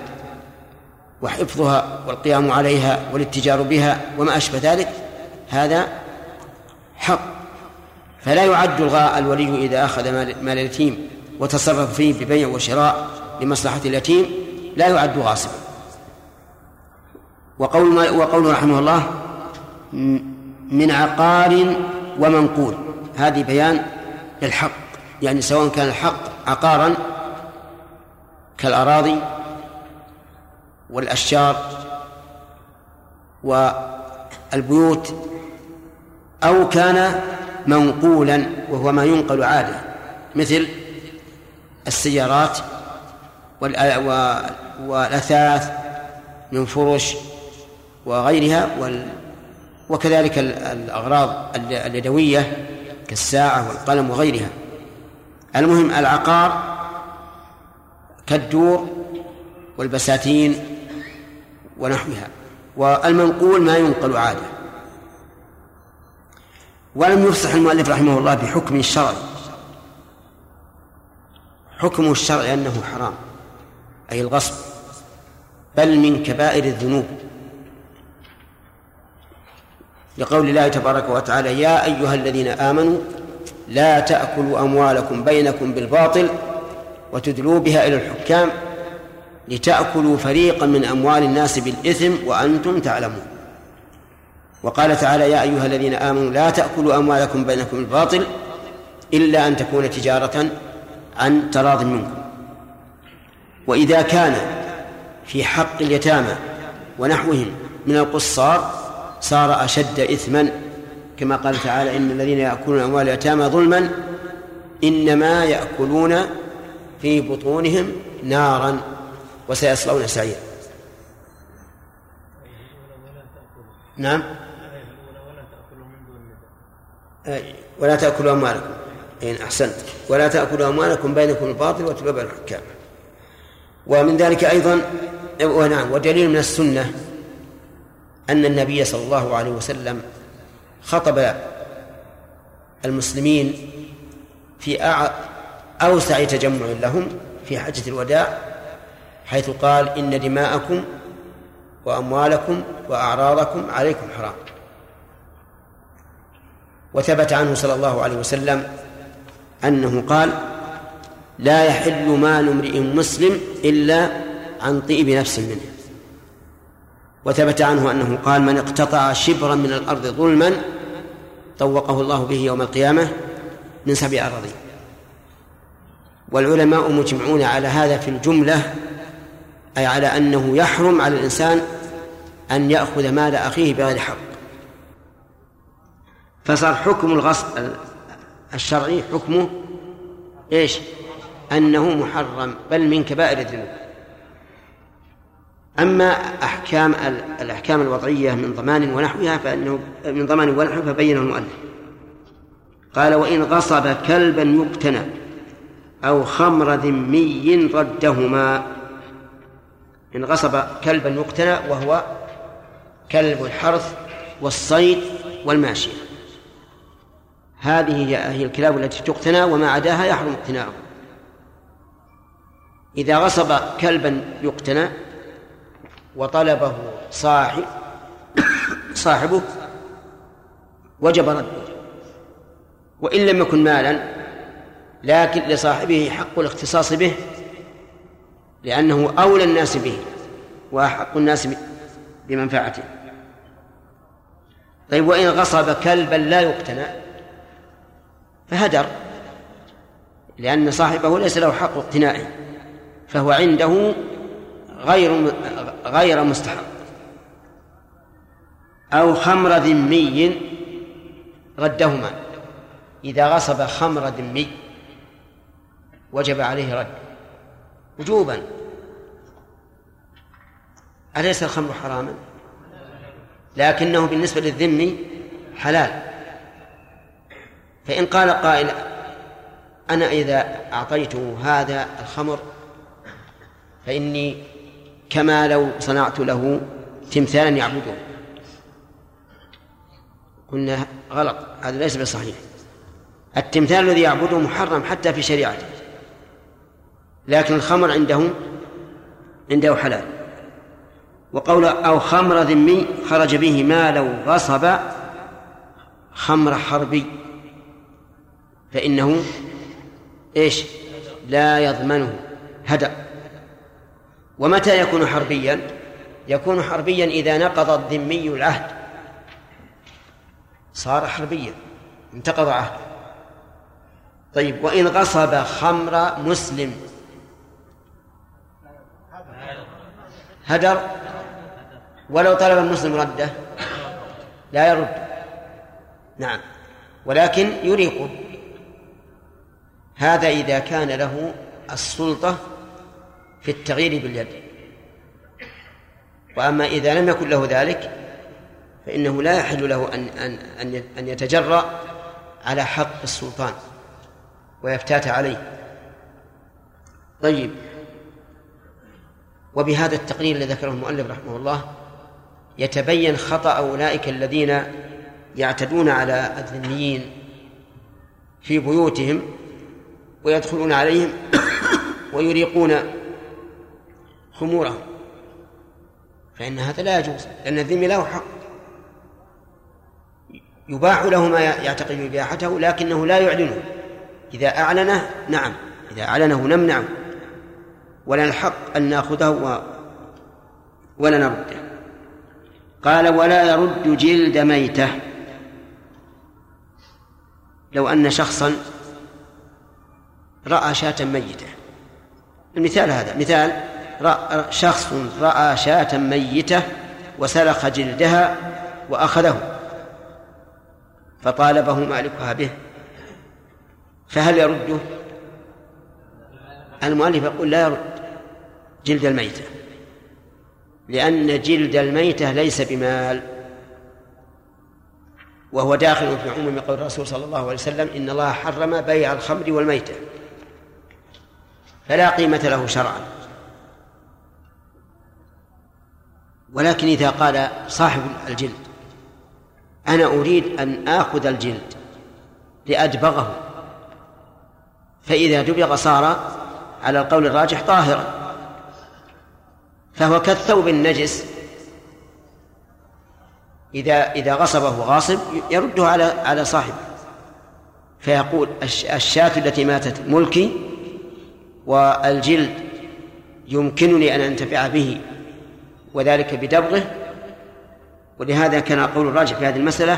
وحفظها والقيام عليها والاتجار بها وما أشبه ذلك هذا حق. فلا يعد الولي إذا أخذ مال اليتيم وتصرف فيه ببيع وشراء لمصلحة اليتيم لا يعد غاصبا. وقول وقول رحمه الله من عقار ومنقول. هذه بيان للحق. يعني سواء كان الحق عقارا كالأراضي والأشجار والبيوت أو كان منقولا وهو ما ينقل عادة مثل السيارات والأثاث من فرش وغيرها وال وكذلك الأغراض اليدوية كالساعة والقلم وغيرها. المهم العقار كالدور والبساتين ونحوها. والمنقول ما ينقل عادة. ولم يفصح المؤلف رحمه الله بحكم شرعي حكم الشرع أنه حرام أي الغصب بل من كبائر الذنوب. لقول الله تبارك وتعالى يا أيها الذين آمنوا لا تأكلوا أموالكم بينكم بالباطل وتدلوا بها إلى الحكام لتأكلوا فريقا من أموال الناس بالإثم وأنتم تعلمون. وقال تعالى يا أيها الذين آمنوا لا تأكلوا أموالكم بينكم بالباطل إلا أن تكون تجارة عن تراض منكم. وإذا كان في حق اليتامى ونحوهم من القصار صار أشد إثما. كما قال تعالى إن الذين يأكلون أموال اليتامى ظلما إنما يأكلون في بطونهم نارا وسيصلون سعيرا. نعم. ولا تأكلوا أموالكم. إن أحسنت. ولا تأكلوا أموالكم بينكم الباطل وتلوبوا الحكام. ومن ذلك أيضا ونعم ودليل من السنة. أن النبي صلى الله عليه وسلم خطب المسلمين في أوسع تجمع لهم في حجة الوداع حيث قال إن دماءكم وأموالكم وأعراضكم عليكم حرام. وثبت عنه صلى الله عليه وسلم أنه قال لا يحل مال امرئ مسلم إلا عن طيب نفس منه. وثبت عنه أنه قال من اقتطع شبرا من الأرض ظلما طوقه الله به يوم القيامة من سبع أراضين والعلماء مجمعون على هذا في الجملة أي على أنه يحرم على الإنسان أن يأخذ مال أخيه بغير حق. فصار حكم الغصب الشرعي حكمه إيش؟ أنه محرم بل من كبائر الذنوب. أما أحكام الأحكام الوضعية من ضمان ونحوها فإنه من ضمان ونحوها فبينه المؤلف. قال وإن غصب كلبا يقتنى أو خمر ذمي ردهما. إن غصب كلبا يقتنى وهو كلب الحرث والصيد والماشية. هذه هي الكلاب التي تقتنى وما عداها يحرم اقتناؤها. إذا غصب كلبا يقتنى وطلبه صاحب صاحبه وجب رده. وإن لم يكن مالا لكن لصاحبه حق الاختصاص به لأنه أولى الناس به وأحق الناس بمنفعته. طيب وإن غصب كلبا لا يقتنى فهدر لأن صاحبه ليس له حق اقتنائه فهو عنده غير غير مستحق. أو خمر ذمي ردهما. إذا غصب خمر ذمي وجب عليه رد. وجوبا. أليس الخمر حراما؟ لكنه بالنسبة للذمي حلال. فإن قال قائل أنا إذا أعطيته هذا الخمر فإني كما لو صنعت له تمثالا يعبده. قلنا غلط هذا ليس بصحيح. التمثال الذي يعبده محرم حتى في شريعته. لكن الخمر عنده عنده حلال. وقول أو خمر ذمي خرج به ما لو غصب خمر حربي. فإنه إيش؟ لا يضمنه هدأ. ومتى يكون حربيا؟ يكون حربيا إذا نقض الذمي العهد. صار حربيا انتقض عهده طيب وإن غصب خمر مسلم. هدر؟ ولو طلب المسلم رده لا يرد. نعم ولكن يريقه. هذا إذا كان له السلطة في التغيير باليد. وأما إذا لم يكن له ذلك فإنه لا يحل له أن أن أن أن يتجرأ على حق السلطان ويفتات عليه. طيب. وبهذا التقرير الذي ذكره المؤلف رحمه الله يتبين خطأ أولئك الذين يعتدون على الذميين في بيوتهم ويدخلون عليهم ويريقون خمورهم. فإن هذا لا يجوز لأن الذمي له حق. يباح له ما يعتقد إباحته لكنه لا يعلنه. إذا أعلنه نعم. إذا أعلنه نمنعه. ولنا الحق أن نأخذه و... ولا نرده. قال ولا يرد جلد ميتة. لو أن شخصا رأى شاة ميتة. المثال هذا مثال رأى شخص رأى شاة ميتة وسلخ جلدها وأخذه فطالبه مالكها به فهل يرده؟ المؤلف يقول لا يرد جلد الميتة لأن جلد الميتة ليس بمال وهو داخل في عموم قول الرسول صلى الله عليه وسلم إن الله حرم بيع الخمر والميتة فلا قيمة له شرعا ولكن إذا قال صاحب الجلد أنا أريد أن آخذ الجلد لأدبغه. فإذا دبغ صار على القول الراجح طاهرا. فهو كالثوب النجس. إذا إذا غصبه غاصب يرده على على صاحبه. فيقول الشاة التي ماتت ملكي والجلد يمكنني أن أنتفع به. وذلك بدبغه. ولهذا كان قول الراجح في هذه المسألة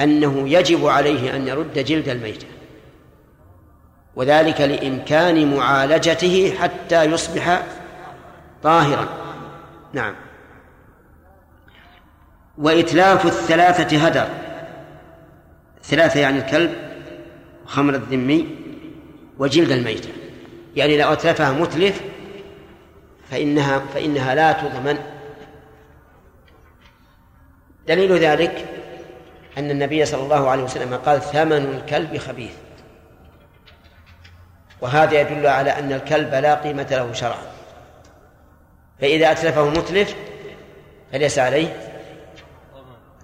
أنه يجب عليه أن يرد جلد الميتة وذلك لإمكان معالجته حتى يصبح طاهرا. نعم. وإتلاف الثلاثة هدر. ثلاثة يعني الكلب وخمر الذمي وجلد الميتة يعني لو أتلفها متلف فإنها فإنها لا تضمن. دليل ذلك أن النبي صلى الله عليه وسلم قال ثمن الكلب خبيث. وهذا يدل على أن الكلب لا قيمة له شرعا. فإذا أتلفه متلف فليس عليه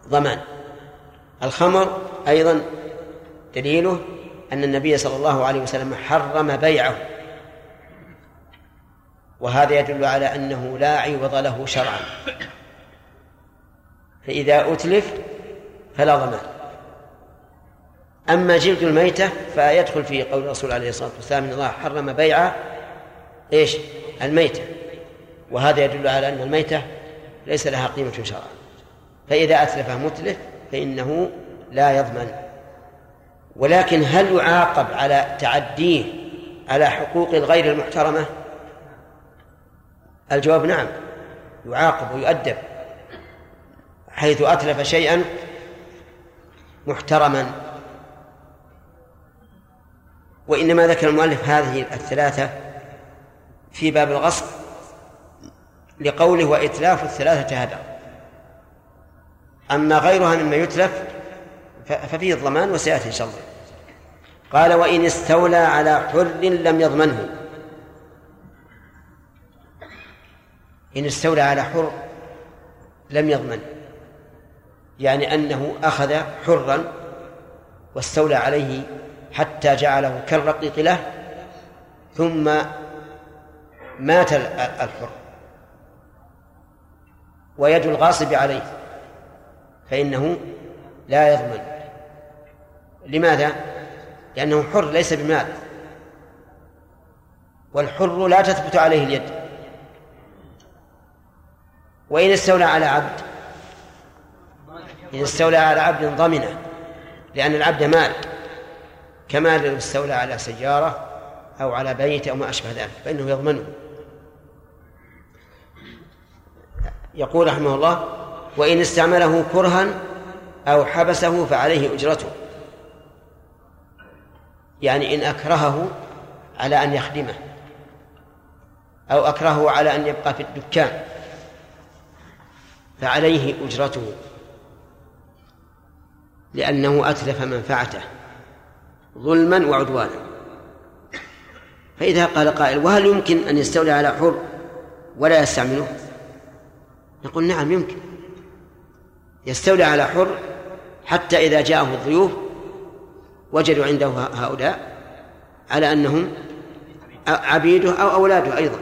ضمان. الخمر أيضا دليله أن النبي صلى الله عليه وسلم حرم بيعه. وهذا يدل على أنه لا عوض له شرعا. فإذا أتلف فلا ضمان. أما جلد الميتة فيدخل في قول الرسول عليه الصلاة والسلام إن الله حرم بيع إيش؟ الميتة. وهذا يدل على أن الميتة ليس لها قيمة شرعا. فإذا أتلفه متلف فإنه لا يضمن. ولكن هل يعاقب على تعديه على حقوق الغير المحترمة؟ الجواب نعم يعاقب ويؤدب حيث أتلف شيئا محترما. وإنما ذكر المؤلف هذه الثلاثة في باب الغصب لقوله وإتلاف الثلاثة هذا. أما غيرها مما يتلف ففيه الضمان وسيأتي إن شاء الله. قال وإن استولى على حر لم يضمنه. إن استولى على حر لم يضمن يعني أنه أخذ حرا واستولى عليه حتى جعله كالرقيق له ثم مات الحر. ويد الغاصب عليه فإنه لا يضمن. لماذا؟ لأنه حر ليس بمال. والحر لا تثبت عليه اليد. وإن استولى على عبد إن استولى على عبد ضمنه لأن العبد مال كما لو استولى على سيارة أو على بيت أو ما أشبه ذلك فإنه يضمنه. يقول رحمه الله وإن استعمله كرها أو حبسه فعليه أجرته. يعني إن أكرهه على أن يخدمه أو أكرهه على أن يبقى في الدكان. فعليه أجرته لأنه أتلف منفعته ظلما وعدوانا. فإذا قال قائل وهل يمكن أن يستولي على حر ولا يستعمله؟ نقول نعم يمكن. يستولي على حر حتى إذا جاءه الضيوف وجدوا عنده هؤلاء على أنهم عبيده أو أولاده أيضا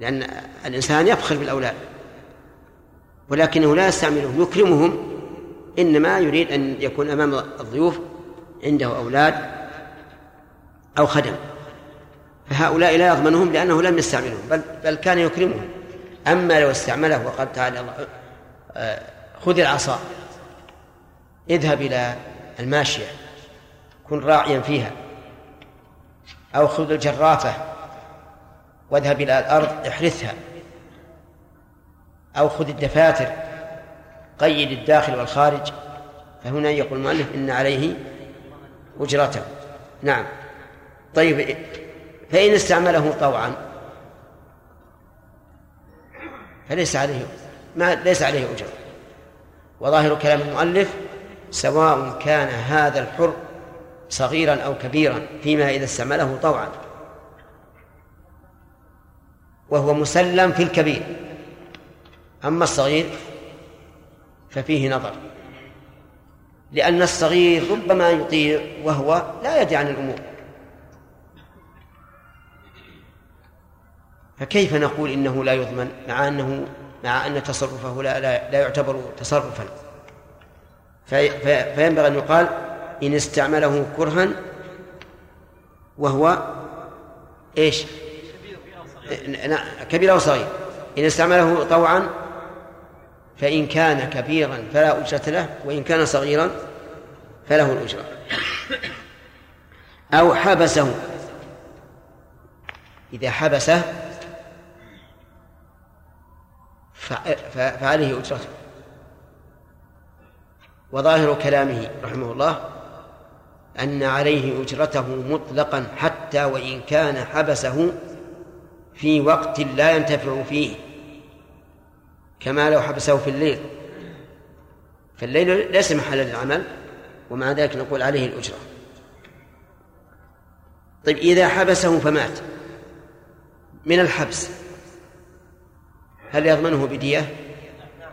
لأن الإنسان يفخر بالأولاد. ولكنه لا يستعملهم يكرمهم. إنما يريد أن يكون أمام الضيوف عنده أولاد أو خدم. فهؤلاء لا يضمنهم لأنه لم يستعملهم بل, بل كان يكرمهم. أما لو استعمله وقال تعالى آه، خذ العصا اذهب إلى الماشية كن راعيا فيها. أو خذ الجرافة واذهب إلى الأرض احرثها. أو خذ الدفاتر قيد الداخل والخارج. فهنا يقول المؤلف إن عليه أجرته. نعم. طيب فإن استعمله طوعا فليس عليه ما ليس عليه أجرة وظاهر كلام المؤلف سواء كان هذا الحر صغيرا أو كبيرا فيما إذا استعمله طوعا وهو مسلم في الكبير. أما الصغير ففيه نظر لأن الصغير ربما يطيع وهو لا يدري عن الأمور. فكيف نقول إنه لا يضمن مع أنه مع أن تصرفه لا, لا, لا يعتبر تصرفا؟ في في فينبغي أن يقال إن استعمله كرها وهو إيش؟ كبير أو صغير. إن استعمله طوعا فإن كان كبيرا فلا أجرة له وإن كان صغيرا فله الأجرة. أو حبسه. إذا حبسه فعليه أجرته. وظاهر كلامه رحمه الله أن عليه أجرته مطلقا حتى وإن كان حبسه في وقت لا ينتفع فيه. كما لو حبسه في الليل. فالليل ليس محل للعمل ومع ذلك نقول عليه الأجرة. طيب إذا حبسه فمات. من الحبس. هل يضمنه بدية؟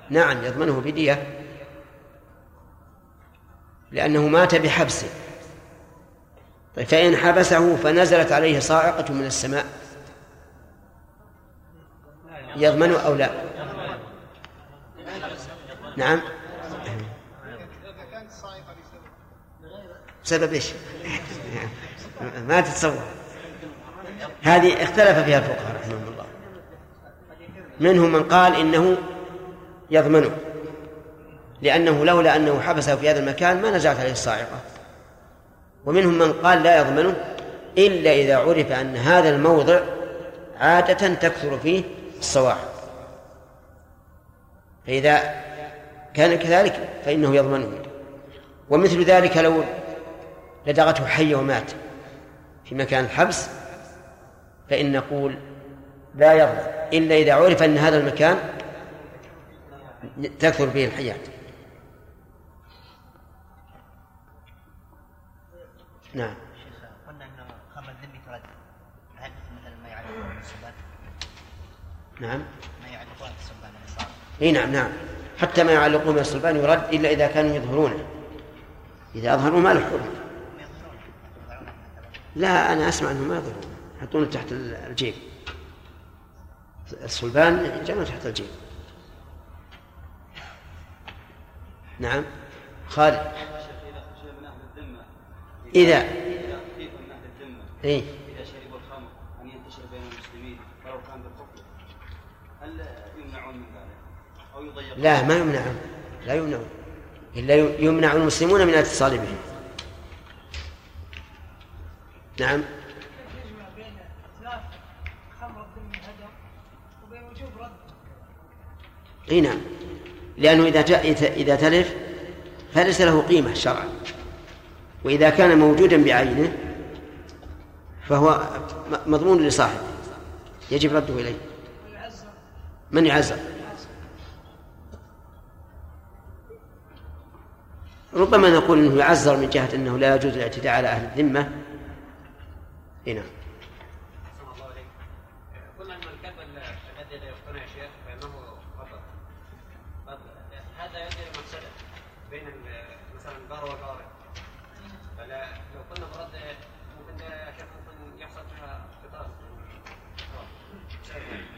نعم يضمنه بدية. لأنه مات بحبسه. طيب فإن حبسه فنزلت عليه صاعقة من السماء. يضمن أو لا؟ نعم. بسبب إيش؟ ما تتصور. هذه اختلف فيها الفقهاء رحمهم الله. منهم من قال إنه يضمنه لأنه لولا أنه حبسه في هذا المكان ما نزعت عليه الصاعقة. ومنهم من قال لا يضمنه إلا إذا عرف أن هذا الموضع عادة تكثر فيه الصواعق. فإذا كان كذلك فإنه يضمنه. ومثل ذلك لو لدغته حية ومات في مكان الحبس فإن نقول لا يضمن إلا إذا عرف أن هذا المكان تكثر به الحيات نعم. قلنا إنه خمر هل مثلا ما يعلقون بالسبان نعم. ما بالسبان النصارى إي نعم نعم. حتى ما يعلقون من الصلبان يرد إلا إذا كانوا يظهرونه. إذا أظهروا ما له حرمه لا أنا أسمع أنهم ما يضرون يحطونه تحت الجيب. الصلبان يجعلونه تحت الجيب. نعم. خالد. إذا إيه إذا شربوا الخمر أن ينتشر بين المسلمين ولو كان بالكفر هل يمنعون من ذلك أو يضيقون لا ما يمنعون. لا يمنعون. إلا يمنع المسلمون من الاتصال بهم نعم. إي نعم. لأنه إذا جاء اذا تلف فليس له قيمة شرعا. وإذا كان موجودا بعينه فهو مضمون لصاحبه. يجب رده إليه. من يعزر ربما نقول إنه يعزر من جهة إنه لا يجوز الاعتداء على أهل الذمة إي نعم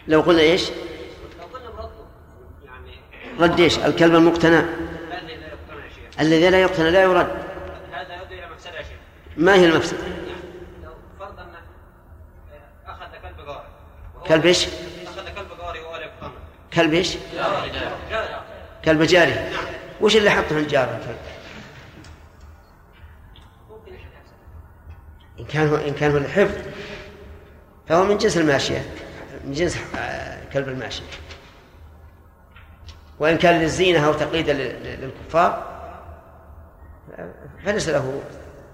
لا لو قلنا. لو إيش؟ لو قلنا برده يعني رد إيش؟ الكلب المقتنع الذي لا يقتنع شيء. الذي لا يقتنع لا يرد هذا يؤدي إلى مفسدة يا شيخ. ما هي المفسدة؟ لو فرضا أن أخذ كلب وهو- كلب إيش؟ أخذ كلب لا يقتنع. كلب إيش؟ جاري. كلب جاري وش اللي حطه جاره الكلب؟ إن كان هو إن كان هو الحفظ فهو من جنس الماشية من جنس آه، كلب الماشية وإن كان للزينة أو تقليدا لل- للكفار فليس له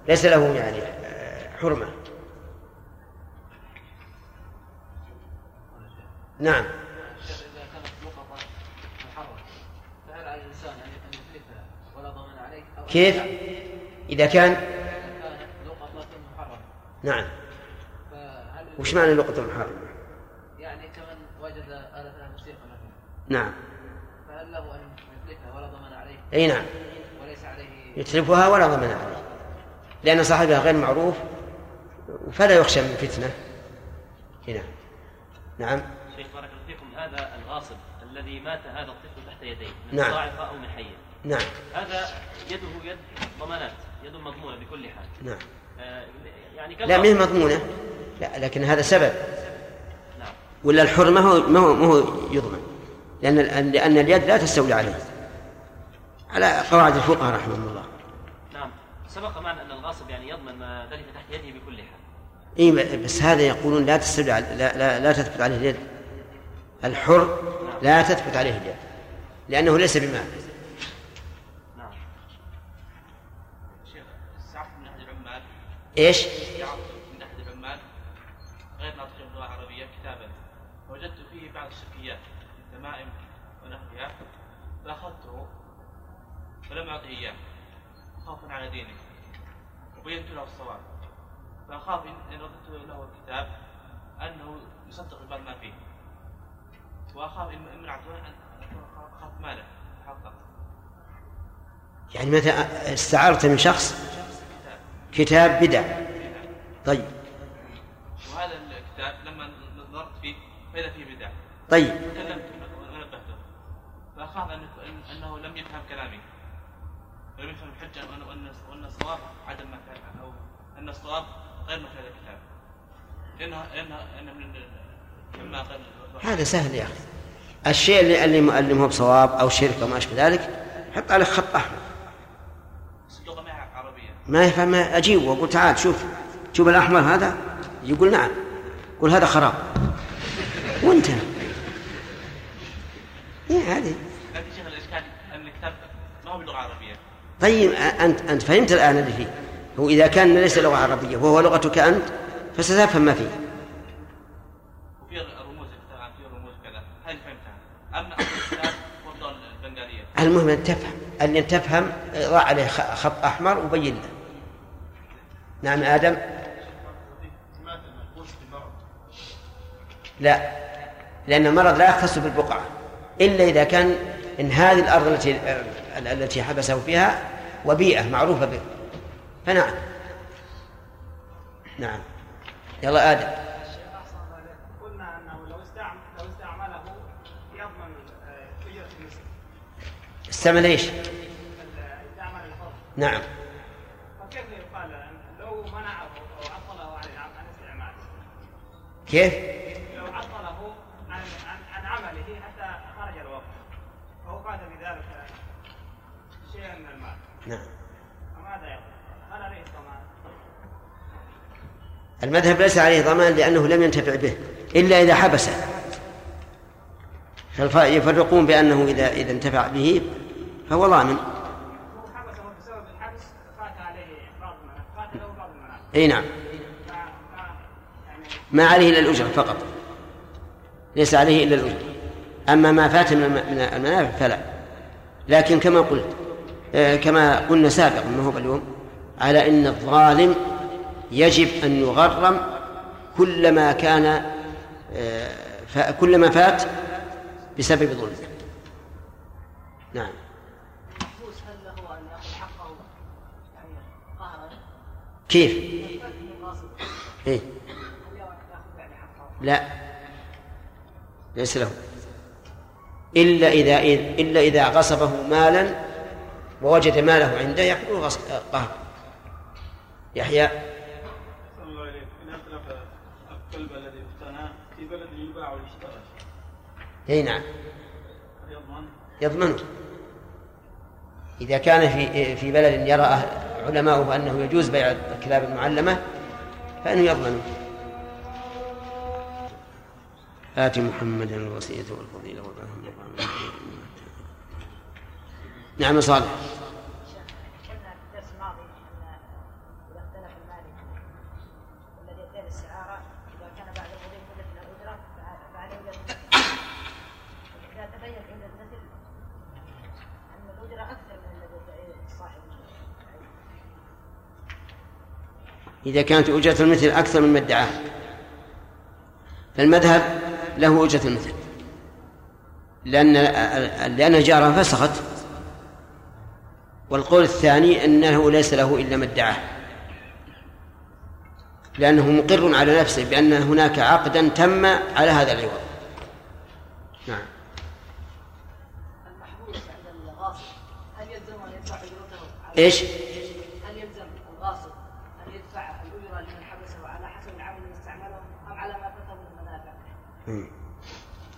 ليس له يعني آه، حرمة. نعم. محرمة فهل أن أن ولا ضمان كيف؟ إذا كان محرمة نعم. فهل وش معنى لقطة المحرمة يعني كمن وجد آلة موسيقى مثلا. نعم. أي نعم وليس عليه؟ يتلفها ولا ضمان عليه. لأن صاحبها غير معروف فلا يخشى من فتنة. هنا. نعم. شيخ بارك الله فيكم هذا الغاصب الذي مات هذا الطفل تحت يديه من نعم. ضاعفة أو من حية. نعم. هذا يده يد ضمانات يد مضمونة بكل حال. نعم. آه، يعني لا كالغاصب. مضمونة. لا لكن هذا سبب. نعم. ولا الحر ما هو ما هو, ما هو يضمن. لأن لأن اليد لا تستولي عليه. على قواعد الفقهاء رحمهم الله. سبق معنا أن الغاصب يعني يضمن ما ذلك تحت يده بكل حال. إي بس هذا يقولون لا على لا, لا, لا تثبت عليه اليد. الحر لا تثبت عليه اليد لأنه ليس بمال نعم. شيخ سعفت من احد العمال إيش؟ سعفت من احد العمال غير ناطقين باللغة العربيه كتابا وجدت فيه بعض الشركيات تمائم ونحوها فاخذته فلم اعطه اياه خوفا على دينه وبينت له الصواب. فأخاف ان إن رددت له الكتاب أنه يصدق ببعض ما فيه. وأخاف ان منعته ان اخاف ماله. حقه يعني متى استعرت من شخص؟ كتاب بدع. طيب. وهذا الكتاب لما نظرت فيه فإذا فيه بدع. طيب. تكلمت ونبهته. فأخاف أن أن- أنه لم يفهم كلامي. ولم يفهم الحجة وأن الصواب أن الصواب غير هذا الكتاب. لأنه لأنه من مما هذا سهل يا أخي. الشيء اللي اللي اللي مو بصواب أو شرك أو ما أشبه ذلك حط عليه خط أحمر. بس اللغة ما هي عربية ما يفهم أجيب وأقول تعال شوف شوف الأحمر هذا؟ يقول نعم. قول هذا خراب. وانتهى إيه هذه لكن شيخ الإشكال أن الكتاب ما هو باللغة العربية طيب أنت أنت فهمت الآن اللي فيه. هو إذا كان ليس لغة عربية وهو لغتك أنت فستفهم ما فيه. المهم أن تفهم أن تفهم ضع عليه خط أحمر وبين له. نعم آدم؟ لا لأن المرض لا يختص بالبقعة. إلا إذا كان إن هذه الأرض التي التي حبسه فيها وبيئة معروفة به. فنعم. نعم. يلا آدم. قلنا انه لو لو استعمله المسلم استعمل إيش؟ استعمل نعم. فكيف يقال لو منعه أو عطله عن استعماله كيف؟ لو عطله عن عن, عمله حتى خرج الوقت فاوقات بذلك شيئا من المال نعم. المذهب ليس عليه ضمان لأنه لم ينتفع به إلا إذا حبسه يفرقون بأنه إذا إذا انتفع به فهو ضامن. أي نعم. ما عليه إلا الأجرة فقط. ليس عليه إلا الأجرة. أما ما فات من الم- من المنافع فلا. لكن كما قلت آه، كما قلنا سابقا ما هو اليوم على أن الظالم يجب أن يغرم كلما كان آه، كلما فات بسبب ظلمه نعم؟ كيف؟ إيه؟ لا ليس له إلا إذا إلا إذا غصبه مالا ووجد ماله عنده يحمل غصب قهر يحيى صلى الله عليه إن أتلف الكلب الذي اقتنى في بلد يباع ويشترى إي نعم. هل يضمن؟ يضمنه إذا كان في في بلد يرى علماؤه أنه يجوز بيع الكلاب المعلمة فإنه يضمنه آت محمدا الوصية والفضيلة نعم صالح قلنا في الدرس الماضي ان اذا اختلف المالك الذي يدعي الاستعاره اذا كان بعد القضية مده من الاجره فع- فعليه اجره المثل. اذا تبين عند المثل ان الاجره أكثر من الذي يدعيه صاحب إذا كانت أجرة المثل أكثر من ادعاه. فالمذهب له أجرة المثل. لأن لأن الجارة فسخت. والقول الثاني أنه ليس له إلا ما ادعاه. لأنه مقر على نفسه بأن هناك عقدا تم على هذا العوض. نعم. المحبوس عند الغاصب هل يلزم ان يدفع اجرته على- إيش؟ هل يلزم الغاصب ان يدفع الاجره لمن حبسه على حسب العمل الذي استعمله ام على ما فاته من المنافع؟ مم.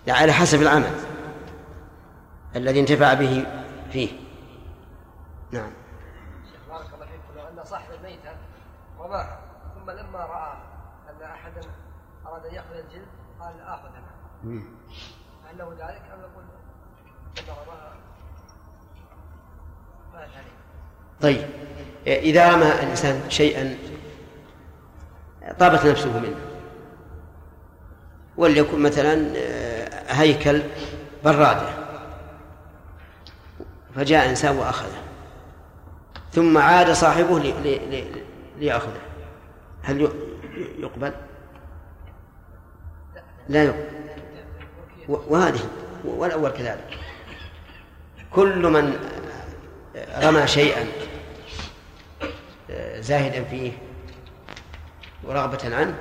يعني على حسب العمل الذي انتفع به فيه. نعم. بارك الله فيكم لو أن صاحب الميتة رماها ثم لما رأى أن أحدا أراد أن يأخذ الجلد قال اخذ أنا. هل له ذلك؟ أم يقول طيب إذا رمى الإنسان شيئا طابت نفسه منه. وليكن مثلا آه، هيكل برادة. فجاء إنسان وأخذه. ثم عاد صاحبه لي- لي- لي- ليأخذه. هل يقبل؟ لا يقبل. وهذه والأول كذلك. كل من رمى شيئا زاهدا فيه ورغبة عنه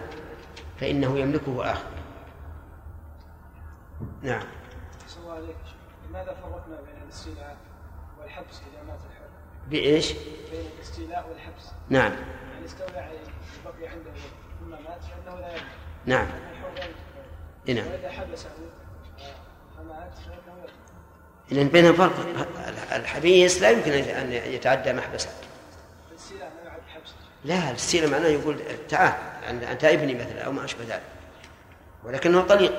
فإنه يملكه آخر. نعم. أحسن الله عليك لماذا فرقنا بين الاستيلاء والحبس إذا مات الحر؟ بإيش؟ بين الاستيلاء والحبس. نعم. يعني استولى عليه بقي عنده ثم مات فإنه لا يملك نعم. لأن الحر لا يملك. إي نعم. وإذا حبسه فمات فإنه يملك لأن بينهم فرق. الحبيس لا يمكن أن يتعدى محبسه. لا السيرة معناه يقول تعال أنت ابني مثلا أو ما أشبه ذلك. ولكنه طليق.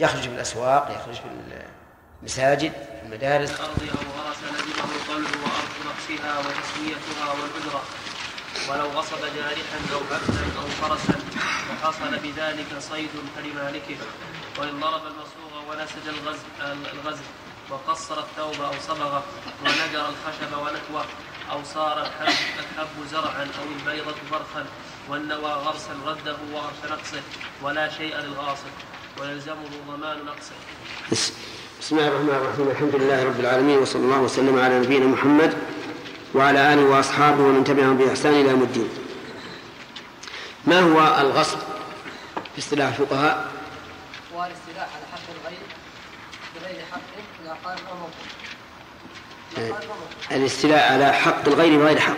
يخرج في الأسواق يخرج في المساجد في المدارس. الأرض أو غرس لزمه القلب وأرض نقصها وتسويتها والقدرة ولو غصب جارحا أو عبدا أو فرسا وحصل بذلك صيد فلمالكه وإن ضرب المصوغ ونسج الغزل, الغزل وقصر الثوب أو صبغه ونجر الخشب ونكوه أو صار الحب, الحب زرعا أو البيضة فرخا والنوى غرسا رده وغرس نقصه ولا شيء للغاصب. ويلزمه ضمان نقصه. بس- بسم الله الرحمن الرحيم. الحمد لله رب العالمين وصلى الله وسلم على نبينا محمد وعلى آله وأصحابه ومن تبعهم بإحسان إلى يوم الدين. ما هو الغصب في اصطلاح الفقهاء؟ هو الاستيلاء على حق الغير بغير حق لا قال موقوف الاستيلاء على حق الغير بغير حق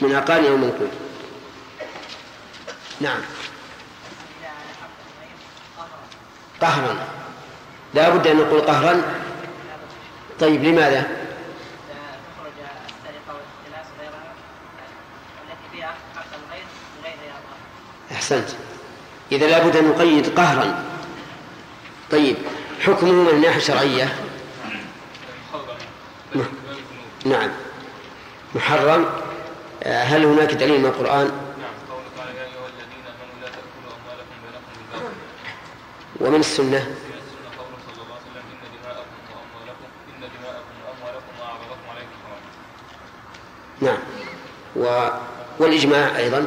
من أقال أو منقول نعم. قهرا. لا بد أن نقول قهرا. طيب لماذا؟ أحسنت. إذا لا بد أن نقيد قهرا. طيب حكمه من الناحية الشرعية؟ نعم. محرم. آه، هل هناك دليل من القرآن؟ ومن السنة. نعم. و... والإجماع أيضا.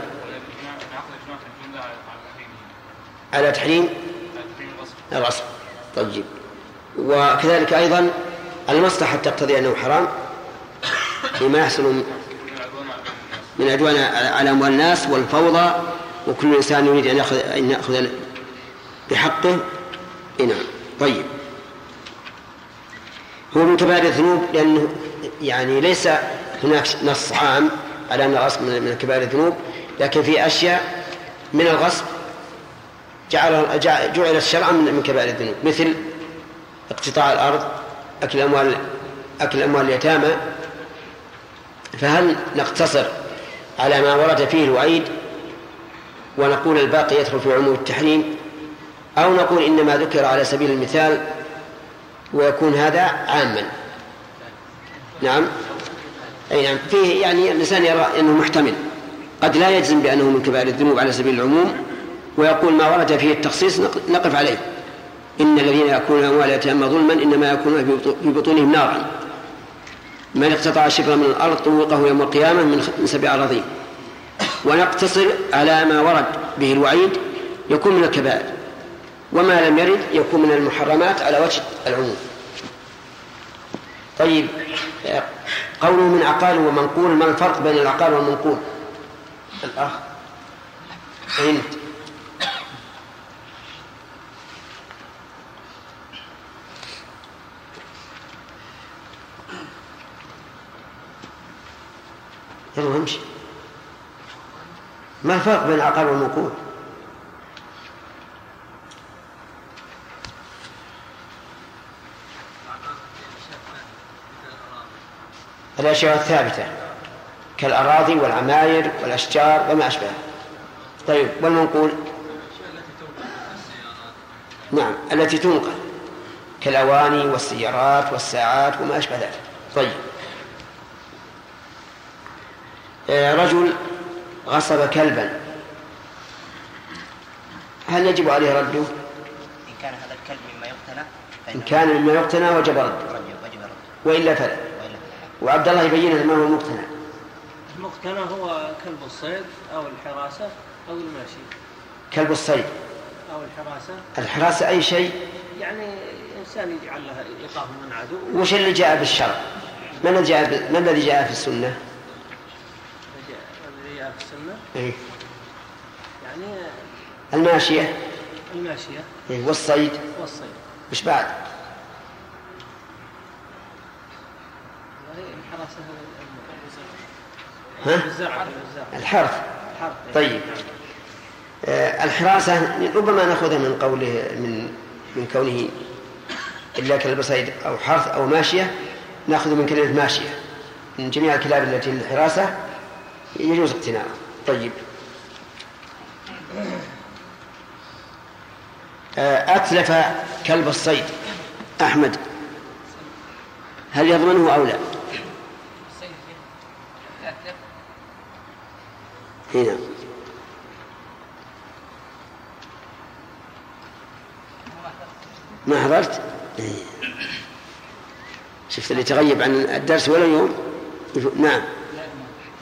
على تحريم الغصب. طيب. وكذلك أيضا المصلحة تقتضي أنه حرام. لما يحصل من عدوان على أموال الناس والفوضى وكل إنسان يريد أن يأخذ أن يأخذ بحقه إيه نعم. طيب. هو من كبائر الذنوب لأنه يعني ليس هناك نص عام على أن الغصب من كبائر الذنوب لكن في أشياء من الغصب جعل جع- جعلت شرعا من من كبائر الذنوب. مثل اقتطاع الأرض أكل أموال أكل أموال اليتامى. فهل نقتصر على ما ورد فيه الوعيد ونقول الباقي يدخل في عموم التحريم؟ أو نقول إنما ذكر على سبيل المثال ويكون هذا عاما. نعم. أي نعم. فيه يعني الإنسان يرى أنه محتمل. قد لا يجزم بأنه من كبائر الذنوب على سبيل العموم ويقول ما ورد فيه التخصيص نق- نقف عليه. إن الذين يأكلون أموال اليتامى ظلما إنما يأكلون في بطو- في بطونهم نارا. من اقتطع شبرا من الأرض طوقه يوم القيامة من سبع أراضين. ونقتصر على ما ورد به الوعيد يكون من الكبائر. وما لم يرد يكون من المحرمات على وجه العموم. طيب قوله من عقال ومنقول ما الفرق بين العقال والمنقول؟ الأخ. أين يلا امشي. ما الفرق بين العقال والمنقول؟ الأشياء الثابتة كالأراضي والعماير والأشجار وما أشبهها طيب والمنقول نعم التي تنقل. كالأواني والسيارات والساعات وما أشبه ذلك. طيب. آه، رجل غصب كلبا. هل يجب عليه رده؟ إن كان هذا الكلب مما يقتنى إن كان مما يقتنى وجب رده. وجب رده. وإلا فلا. وعبد الله يبين لنا ما هو المقتنى المقتنى هو كلب الصيد أو الحراسة أو الماشي كلب الصيد أو الحراسة الحراسة أي شيء يعني إنسان يجعل لها إيقاف من عدو وش اللي جاء بالشرع؟ ما الذي جاء ب... ما الذي جاء في السنة؟ الذي جاء في السنة إيه؟ يعني الماشية الماشية إيه؟ والصيد والصيد وش بعد؟ والله الحراسة ها؟ الحرث طيب. آه الحراسة ربما نأخذها من قوله من من كونه إلا كلب صيد أو حرث أو ماشية نأخذ من كلمة ماشية. من جميع الكلاب التي للحراسة يجوز اقتناؤها. طيب. آه أتلف كلب الصيد أحمد هل يضمنه أو لا؟ هنا ما حضرت؟ إيه. شفت اللي تغيب عن الدرس ولا يوم؟ نعم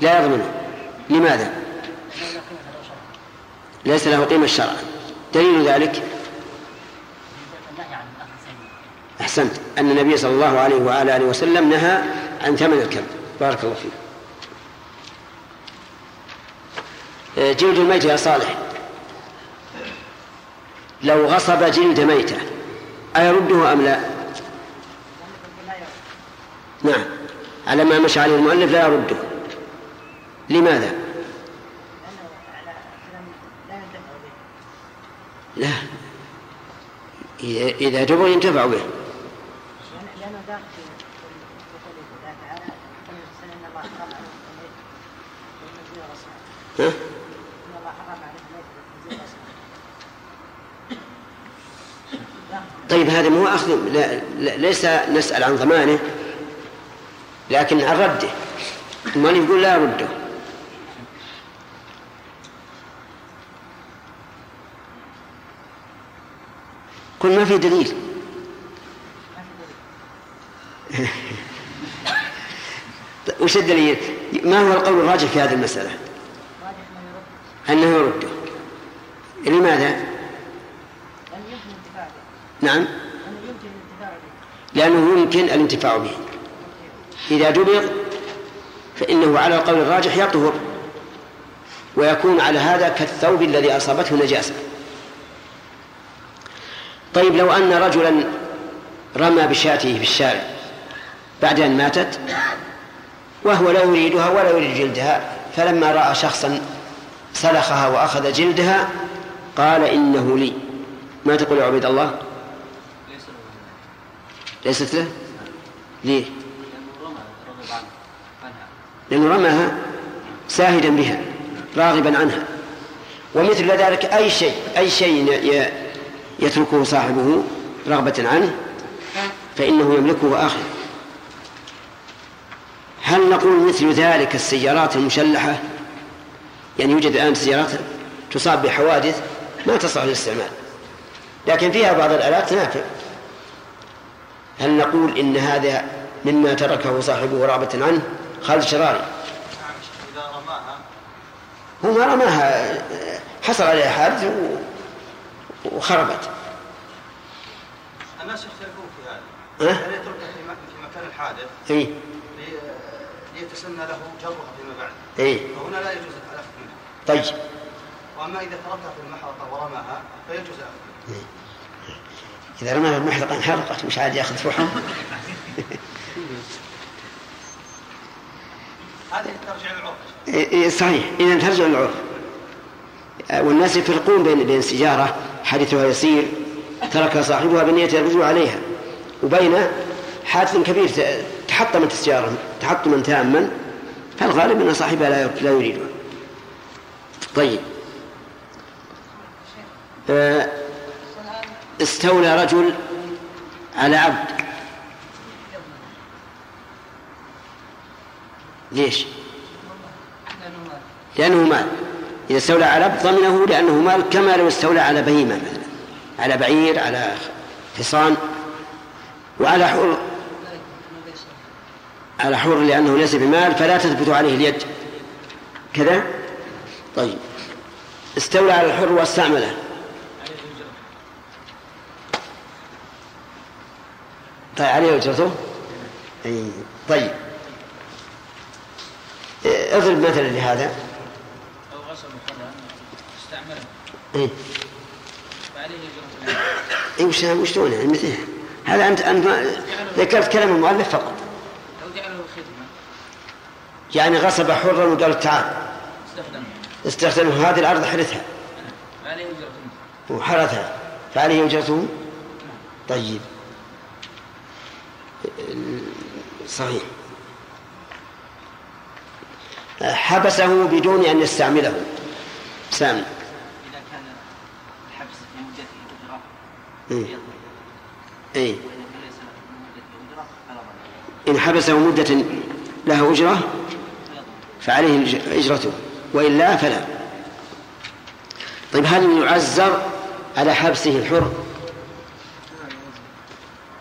لا يضمنه لماذا؟ ليس له قيمة شرعا دليل ذلك أحسنت أن النبي صلى الله عليه وعلى آله وسلم نهى عن ثمن الكلب بارك الله فيك جلد الميت يا صالح. لو غصب جلد ميتة أيرده أم لا؟ نعم. على ما مشى عليه المؤلف لا يرده. لماذا؟ لا. إذا جبر ينتفع به. لأنه داخل في قول الله تعالى إن الله حرم عليكم الميت والخنزير والأصنام ها؟ إن الله حرم عليكم الميت والخنزير والأصنام طيب هذا مو أخذ لا لا ليس نسأل عن ضمانه لكن عن رده المؤلف يقول لا يرده كل ما في دليل وش الدليل؟ ما هو القول الراجح في هذه المسألة؟ أنه يرده لماذا؟ لأنه يمكن الانتفاع به نعم. لأنه يمكن الانتفاع به. إذا دبغ فإنه على القول الراجح يطهر ويكون على هذا كالثوب الذي أصابته نجاسة. طيب لو أن رجلا رمى بشاته في الشارع بعد أن ماتت وهو لا يريدها ولا يريد جلدها فلما رأى شخصا سلخها وأخذ جلدها قال إنه لي. ما تقول يا عبيد الله؟ ليست له ليه؟ لأنه رماها ساهدا بها راغبا عنها. ومثل ذلك أي شيء أي شيء يتركه صاحبه رغبة عنه فإنه يملكه آخر هل نقول مثل ذلك السيارات المشلحة؟ يعني يوجد الآن سيارات تصاب بحوادث ما تصلح للاستعمال. لكن فيها بعض الآلات تنافع هل نقول إن هذا مما تركه صاحبه رغبة عنه خالد شراري؟ هو ما رماها حصل عليها حادث وخربت. الناس يختلفون في هذا؟ هل يتركها في مك- في مكان الحادث؟ إي. ليتسنى له جرها فيما بعد. إيه. فهنا لا يجوز الاخذ منها طيب. وأما إذا تركها في المحرقة ورماها فيجوز الاخذ منها إذا رماها المحرقة انحرقت مش عاد ياخذ فحم هذه ترجع للعرف. إيه إيه صحيح. إذا ترجع للعرف. والناس يفرقون بين بين سجارة حادثها يسير ترك صاحبها بنية الرجوع عليها. وبين حادث كبير تحطمت السيارة تحطما تاما فالغالب أن صاحبها لا لا يريدها طيب. آه، استولى رجل على عبد. ليش؟ لأنه مال. إذا استولى على عبد ضمنه لأنه مال كما لو استولى على بهيمة مثلا. على بعير على حصان. وعلى حر. على حر لأنه ليس بمال فلا تثبت عليه اليد. كذا؟ طيب. استولى على الحر واستعمله طيب عليه أجرته أي طيب. اضرب مثلا لهذا. أو غصب حرا استعمله إيه. فعليه إجرة إيه وش وشلون يعني مثل هذا أنت أنت ذكرت كلام المؤلف فقط. لو جعله خدمة يعني غصب حرا وقال تعال. استخدمه. استخدمه هذه الأرض حرثها. فعليه إجرة وحرثها. فعليه أجرته طيب. صحيح. حبسه بدون أن يستعمله. سامي. إذا كان الحبس في مدته أجرة إيه. إيه. إن حبسه مدة له أجرة فعليه أجرته وإلا فلا. طيب هل يعزر على حبسه الحر؟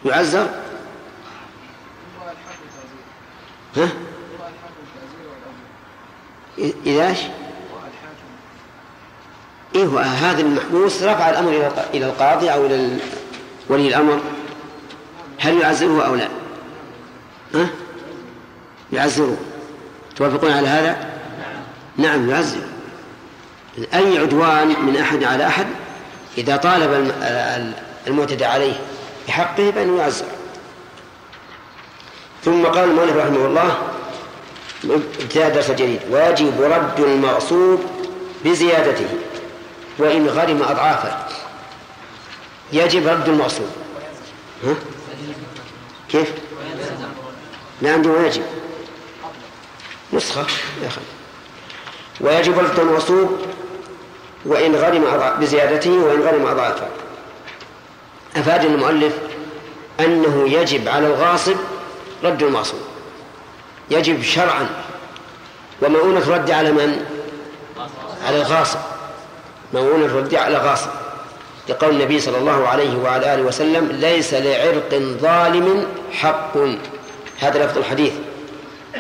يعزر ها إذا إيش؟ إيه هذا المحبوس رفع الأمر إلى الق- إلى القاضي أو إلى ولي الأمر هل يعزره أو لا؟ ها؟ يعزره توافقون على هذا؟ نعم يعزر أي عدوان من أحد على أحد إذا طالب الم- ال- المعتدى عليه بحقه فإنه يعزر ثم قال المؤلف رحمه الله ابتداء درس جديد ويجب رد المغصوب بزيادته وإن غرم أضعافه يجب رد المغصوب. ها؟ كيف؟ لا عندي ويجب نسخة يا أخي. ويجب رد المغصوب وإن غرم بزيادته وإن غرم أضعافه أفاد المؤلف أنه يجب على الغاصب رد المغصوب يجب شرعا. ومؤونة الرد على من؟ على الغاصب. مؤونة الرد على الغاصب. لقول النبي صلى الله عليه وعلى آله وسلم ليس لعرق ظالم حق. هذا لفظ الحديث.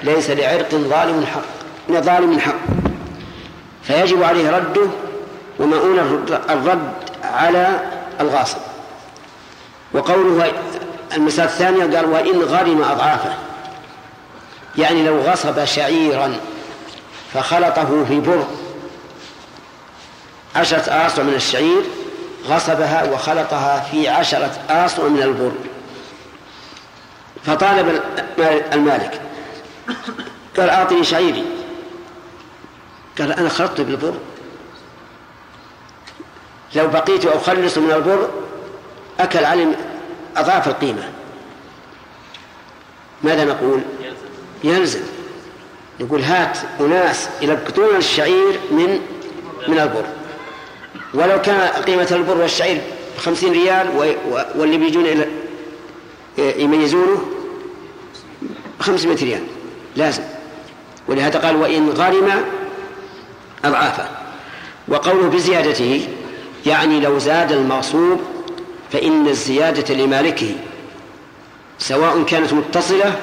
ليس لعرق ظالم حق. ظالم حق. فيجب عليه رده ومؤونة الرد على الغاصب. وقوله المسألة الثانية قال وإن غرم أضعافه. يعني لو غصب شعيرا فخلطه في بر عشرة آصع من الشعير غصبها وخلطها في عشرة آصع من البر. فطالب المالك قال أعطني شعيري. قال أنا خلطت بالبر. لو بقيت أخلص من البر أكل علم أضعاف القيمة. ماذا نقول؟ يلزم نقول هات أناس يلقطون الشعير من من البر. ولو كان قيمة البر والشعير خمسين ريال واللي بيجون إلى يميزونه خمسمائة ريال. لازم. ولهذا قال وإن غرم أضعافه. وقوله بزيادته يعني لو زاد المغصوب فإن الزيادة لمالكه سواء كانت متصلة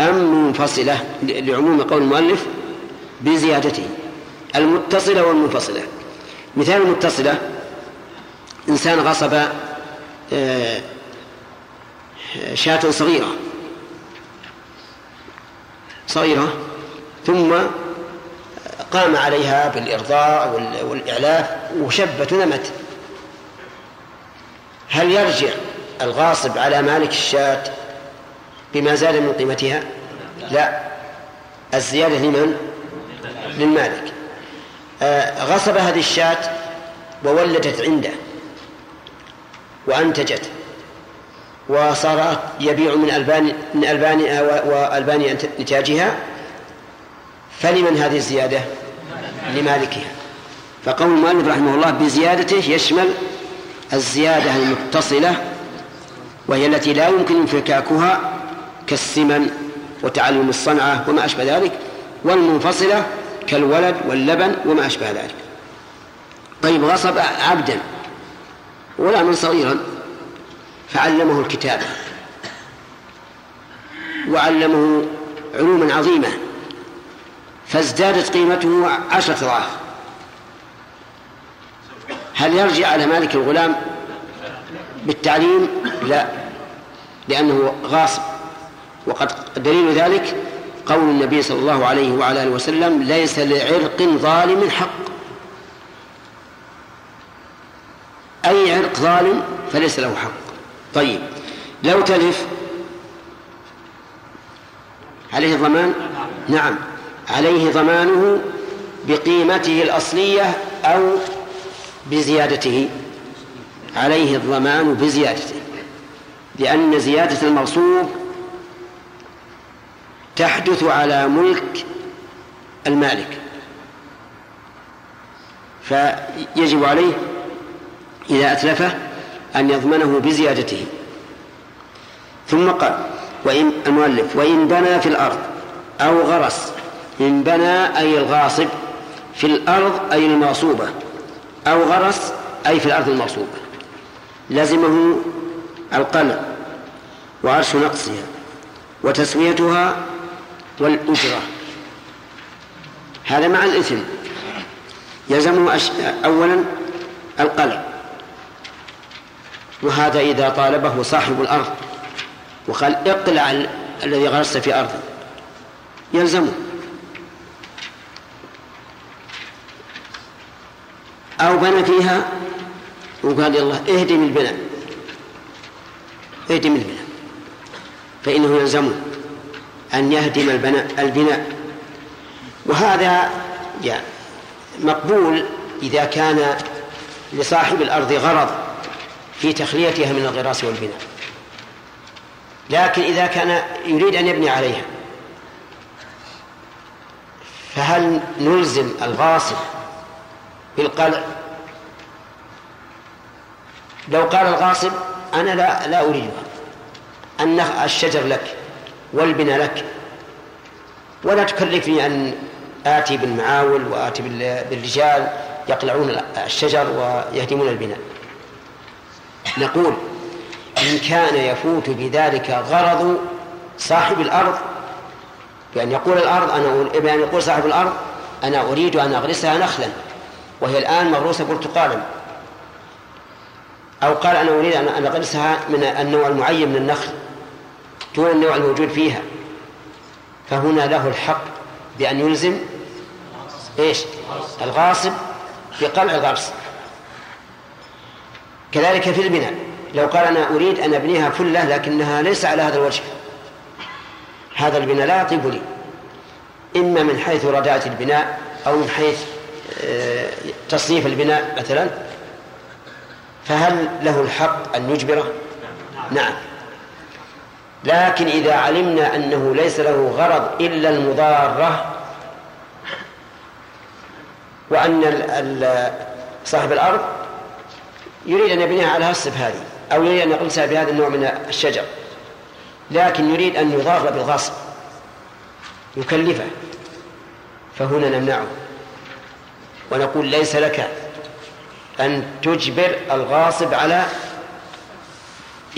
أم منفصلة لعموم قول المؤلف بزيادته المتصلة والمنفصلة. مثال المتصلة إنسان غصب آه، شاة صغيرة. صغيرة ثم قام عليها بالإرضاع وال- والإعلاف وشبت ونمت هل يرجع الغاصب على مالك الشاة بما زاد من قيمتها؟ لا. الزيادة لمن؟ للمالك آه، غصب هذه الشاة وولدت عنده وأنتجت وصار يبيع من ألبان من ألبان وألبان نتاجها فلمن هذه الزيادة؟ لمالكها. فقول المؤلف رحمه الله بزيادته يشمل الزيادة المتصلة وهي التي لا يمكن انفكاكها كالسمن وتعلم الصنعة وما أشبه ذلك والمنفصلة كالولد واللبن وما أشبه ذلك. طيب غصب عبدا غلاما صغيرا فعلمه الكتابة وعلمه علوما عظيمة فازدادت قيمته عشرة أضعاف. هل يرجع على مالك الغلام بالتعليم؟ لا لأنه غاصب. وقد دليل ذلك قول النبي صلى الله عليه وعلى آله وسلم ليس لعرق ظالم حق. أي عرق ظالم فليس له حق. طيب لو تلف عليه ضمان؟ نعم عليه ضمانه بقيمته الأصلية أو بزيادته عليه الضمان بزيادته لأن زيادة المغصوب تحدث على ملك المالك. فيجب عليه إذا أتلفه أن يضمنه بزيادته. ثم قال وإن المؤلف وإن بنى في الأرض أو غرس إن بنى أي الغاصب في الأرض أي المغصوبة أو غرس أي في الأرض المغصوبة. لزمه القلع وعرش نقصها وتسويتها والأجرة. هذا مع الإثم. يلزمه أش... أولا القلع. وهذا إذا طالبه صاحب الأرض وقال اقلع ال... الذي غرست في أرضه. يلزمه. أو بنى فيها؟ وقال يلا اهدم البناء اهدم البناء فإنه يلزمه أن يهدم البناء البناء. وهذا يعني مقبول إذا كان لصاحب الأرض غرض في تخليتها من الغراس والبناء. لكن إذا كان يريد أن يبني عليها فهل نلزم الغاصب بالقلع لو قال الغاصب أنا لا لا أريدها. أن الشجر لك والبناء لك. ولا تكلفني أن آتي بالمعاول وآتي بالرجال يقلعون الشجر ويهدمون البناء. نقول إن كان يفوت بذلك غرض صاحب الأرض بأن يقول الأرض أنا بأن يقول صاحب الأرض أنا أريد أن أغرسها نخلا. وهي الآن مغروسة برتقالا أو قال أنا أريد أن أغرسها من النوع المعين من النخل دون النوع الموجود فيها. فهنا له الحق بأن يلزم إيش؟ الغاصب بقلع الغرس. كذلك في البناء. لو قال أنا أريد أن أبنيها فلة لكنها ليس على هذا الوجه. هذا البناء لا يطيب لي. إما من حيث رداءة البناء أو من حيث تصنيف البناء مثلا فهل له الحق أن يجبره؟ نعم لكن إذا علمنا أنه ليس له غرض إلا المضارة وأن صاحب الأرض يريد أن يبنيها على هالصف هذه أو يريد أن يقلسها بهذا النوع من الشجر لكن يريد أن يضار بالغصب يكلفه فهنا نمنعه ونقول ليس لك أن تجبر الغاصب على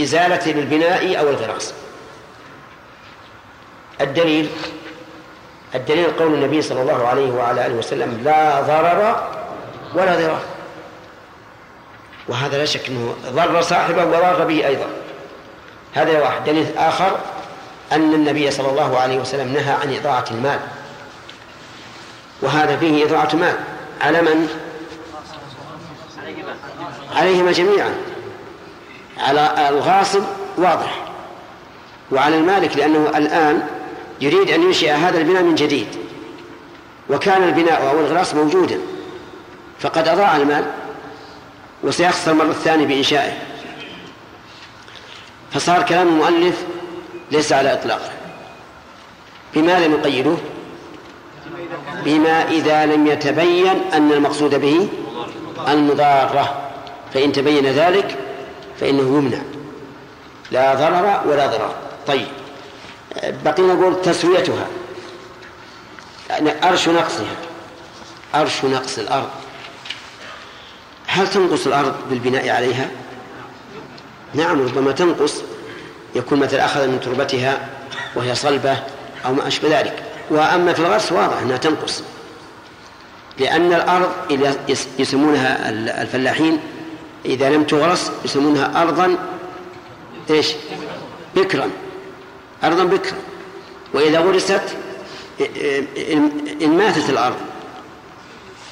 إزالة البناء أو الغراس الدليل الدليل قول النبي صلى الله عليه وعلى آله وسلم لا ضرر ولا ضرار. وهذا لا شك أنه ضر صاحبه وضار به أيضا. هذا واحد. دليل آخر أن النبي صلى الله عليه وسلم نهى عن إضاعة المال. وهذا فيه إضاعة مال. على من؟ عليهما جميعا. على الغاصب واضح. وعلى المالك لأنه الآن يريد أن ينشئ هذا البناء من جديد. وكان البناء أو الغراس موجودا. فقد أضاع المال وسيخسر مرة ثانية بإنشائه. فصار كلام المؤلف ليس على إطلاقه بما لم يقيده بما إذا لم يتبين أن المقصود به المضارة. فإن تبين ذلك فإنه يمنع. لا ضرر ولا ضرر طيب. بقي نقول تسويتها. يعني أرش نقصها. أرش نقص الأرض. هل تنقص الأرض بالبناء عليها؟ نعم ربما تنقص. يكون مثل أخذ من تربتها وهي صلبة أو ما أشبه ذلك. وأما في الغرس واضح أنها تنقص. لأن الأرض يسمونها الفلاحين إذا لم تغرس يسمونها أرضا إيش؟ بكرا. أرضا بكرا. وإذا غرست إن ماتت الأرض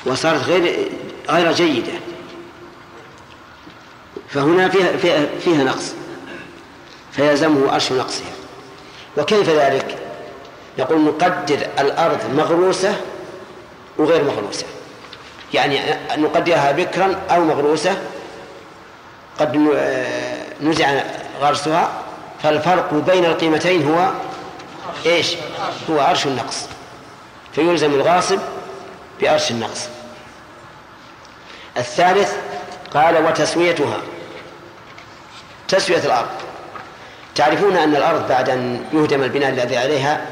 وصارت غير غير جيدة فهنا فيها, فيها, فيها نقص. فيلزمه أرش نقصها. وكيف ذلك؟ يقول نقدر الأرض مغروسة وغير مغروسة. يعني نقدرها بكرا أو مغروسة. قد نزع غرسها فالفرق بين القيمتين هو إيش؟ هو أرش النقص. فيلزم الغاصب بأرش النقص. الثالث قال وتسويتها. تسوية الأرض. تعرفون أن الأرض بعد أن يهدم البناء الذي عليها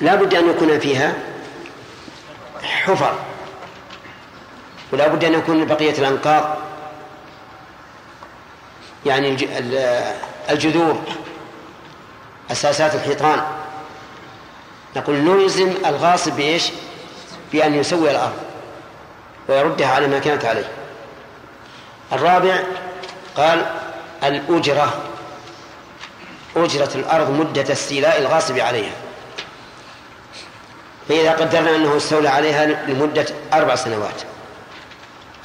لا بد أن يكون فيها حفر ولا بد أن يكون بقية الأنقاض يعني الجذور أساسات الحيطان. نقول نلزم الغاصب بإيش؟ بأن يسوي الأرض ويردها على ما كانت عليه. الرابع قال الأجرة أجرة الأرض مدة استيلاء الغاصب عليها. فإذا قدرنا أنه استولى عليها لمدة أربع سنوات.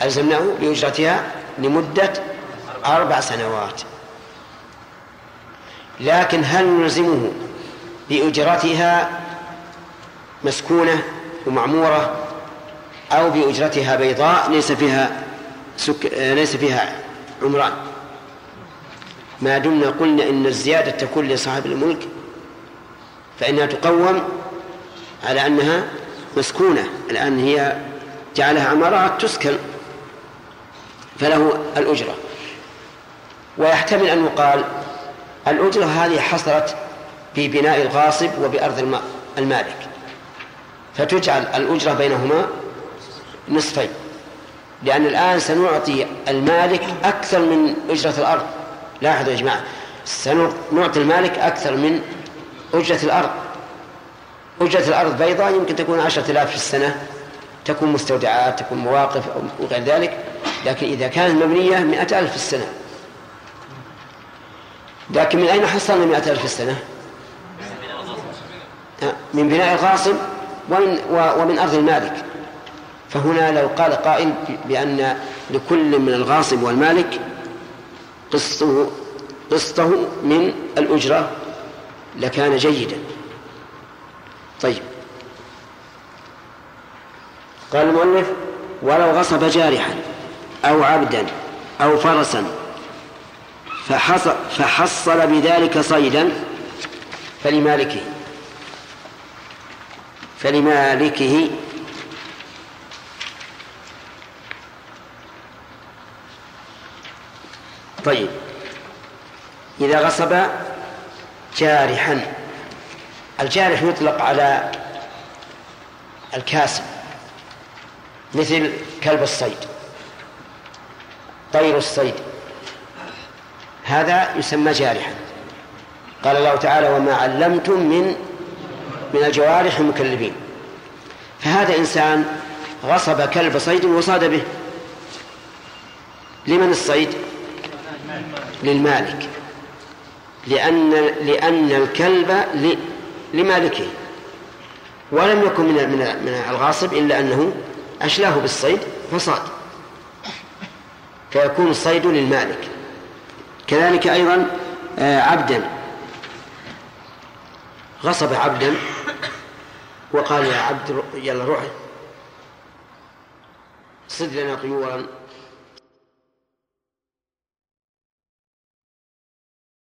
ألزمناه بأجرتها لمدة أربع سنوات. لكن هل نلزمه بأجرتها مسكونة ومعمورة أو بأجرتها بيضاء ليس فيها سك... ليس فيها عمران؟ ما دمنا قلنا إن الزيادة تكون لصاحب الملك فإنها تقوم على أنها مسكونة. الآن هي جعلها عمارات تسكن فله الأجرة. ويحتمل أن يقال الأجرة هذه حصلت في بناء الغاصب وبأرض المالك. فتجعل الأجرة بينهما نصفين. لأن الآن سنعطي المالك أكثر من أجرة الأرض. لاحظوا يا جماعة سنعطي المالك أكثر من أجرة الأرض. أجرة الأرض بيضاء يمكن تكون عشرة آلاف في السنة. تكون مستودعات تكون مواقف وغير ذلك لكن إذا كانت مبنية مئة ألف في السنة. لكن من أين حصلنا مئة ألف في السنة؟ من بناء الغاصب ومن, ومن أرض المالك. فهنا لو قال قائل بأن لكل من الغاصب والمالك قسطه قسطه من الأجرة لكان جيدا. طيب. قال المؤلف ولو غصب جارحا أو عبدا أو فرسا فحصل, فحصل بذلك صيدا فلمالكه فلمالكه. طيب. إذا غصب جارحا الجارح يطلق على الكاسب مثل كلب الصيد طير الصيد. هذا يسمى جارحا. قال الله تعالى وما علمتم من من الجوارح المكلبين. فهذا إنسان غصب كلب صيد وصاد به. لمن الصيد؟ للمالك. لأن لأن الكلب لمالكه. ولم يكن من من من الغاصب إلا أنه أشلاه بالصيد فصاد. فيكون الصيد للمالك. كذلك أيضا آه، عبدا. غصب عبدا وقال يا عبد يلا روح صد لنا طيورا.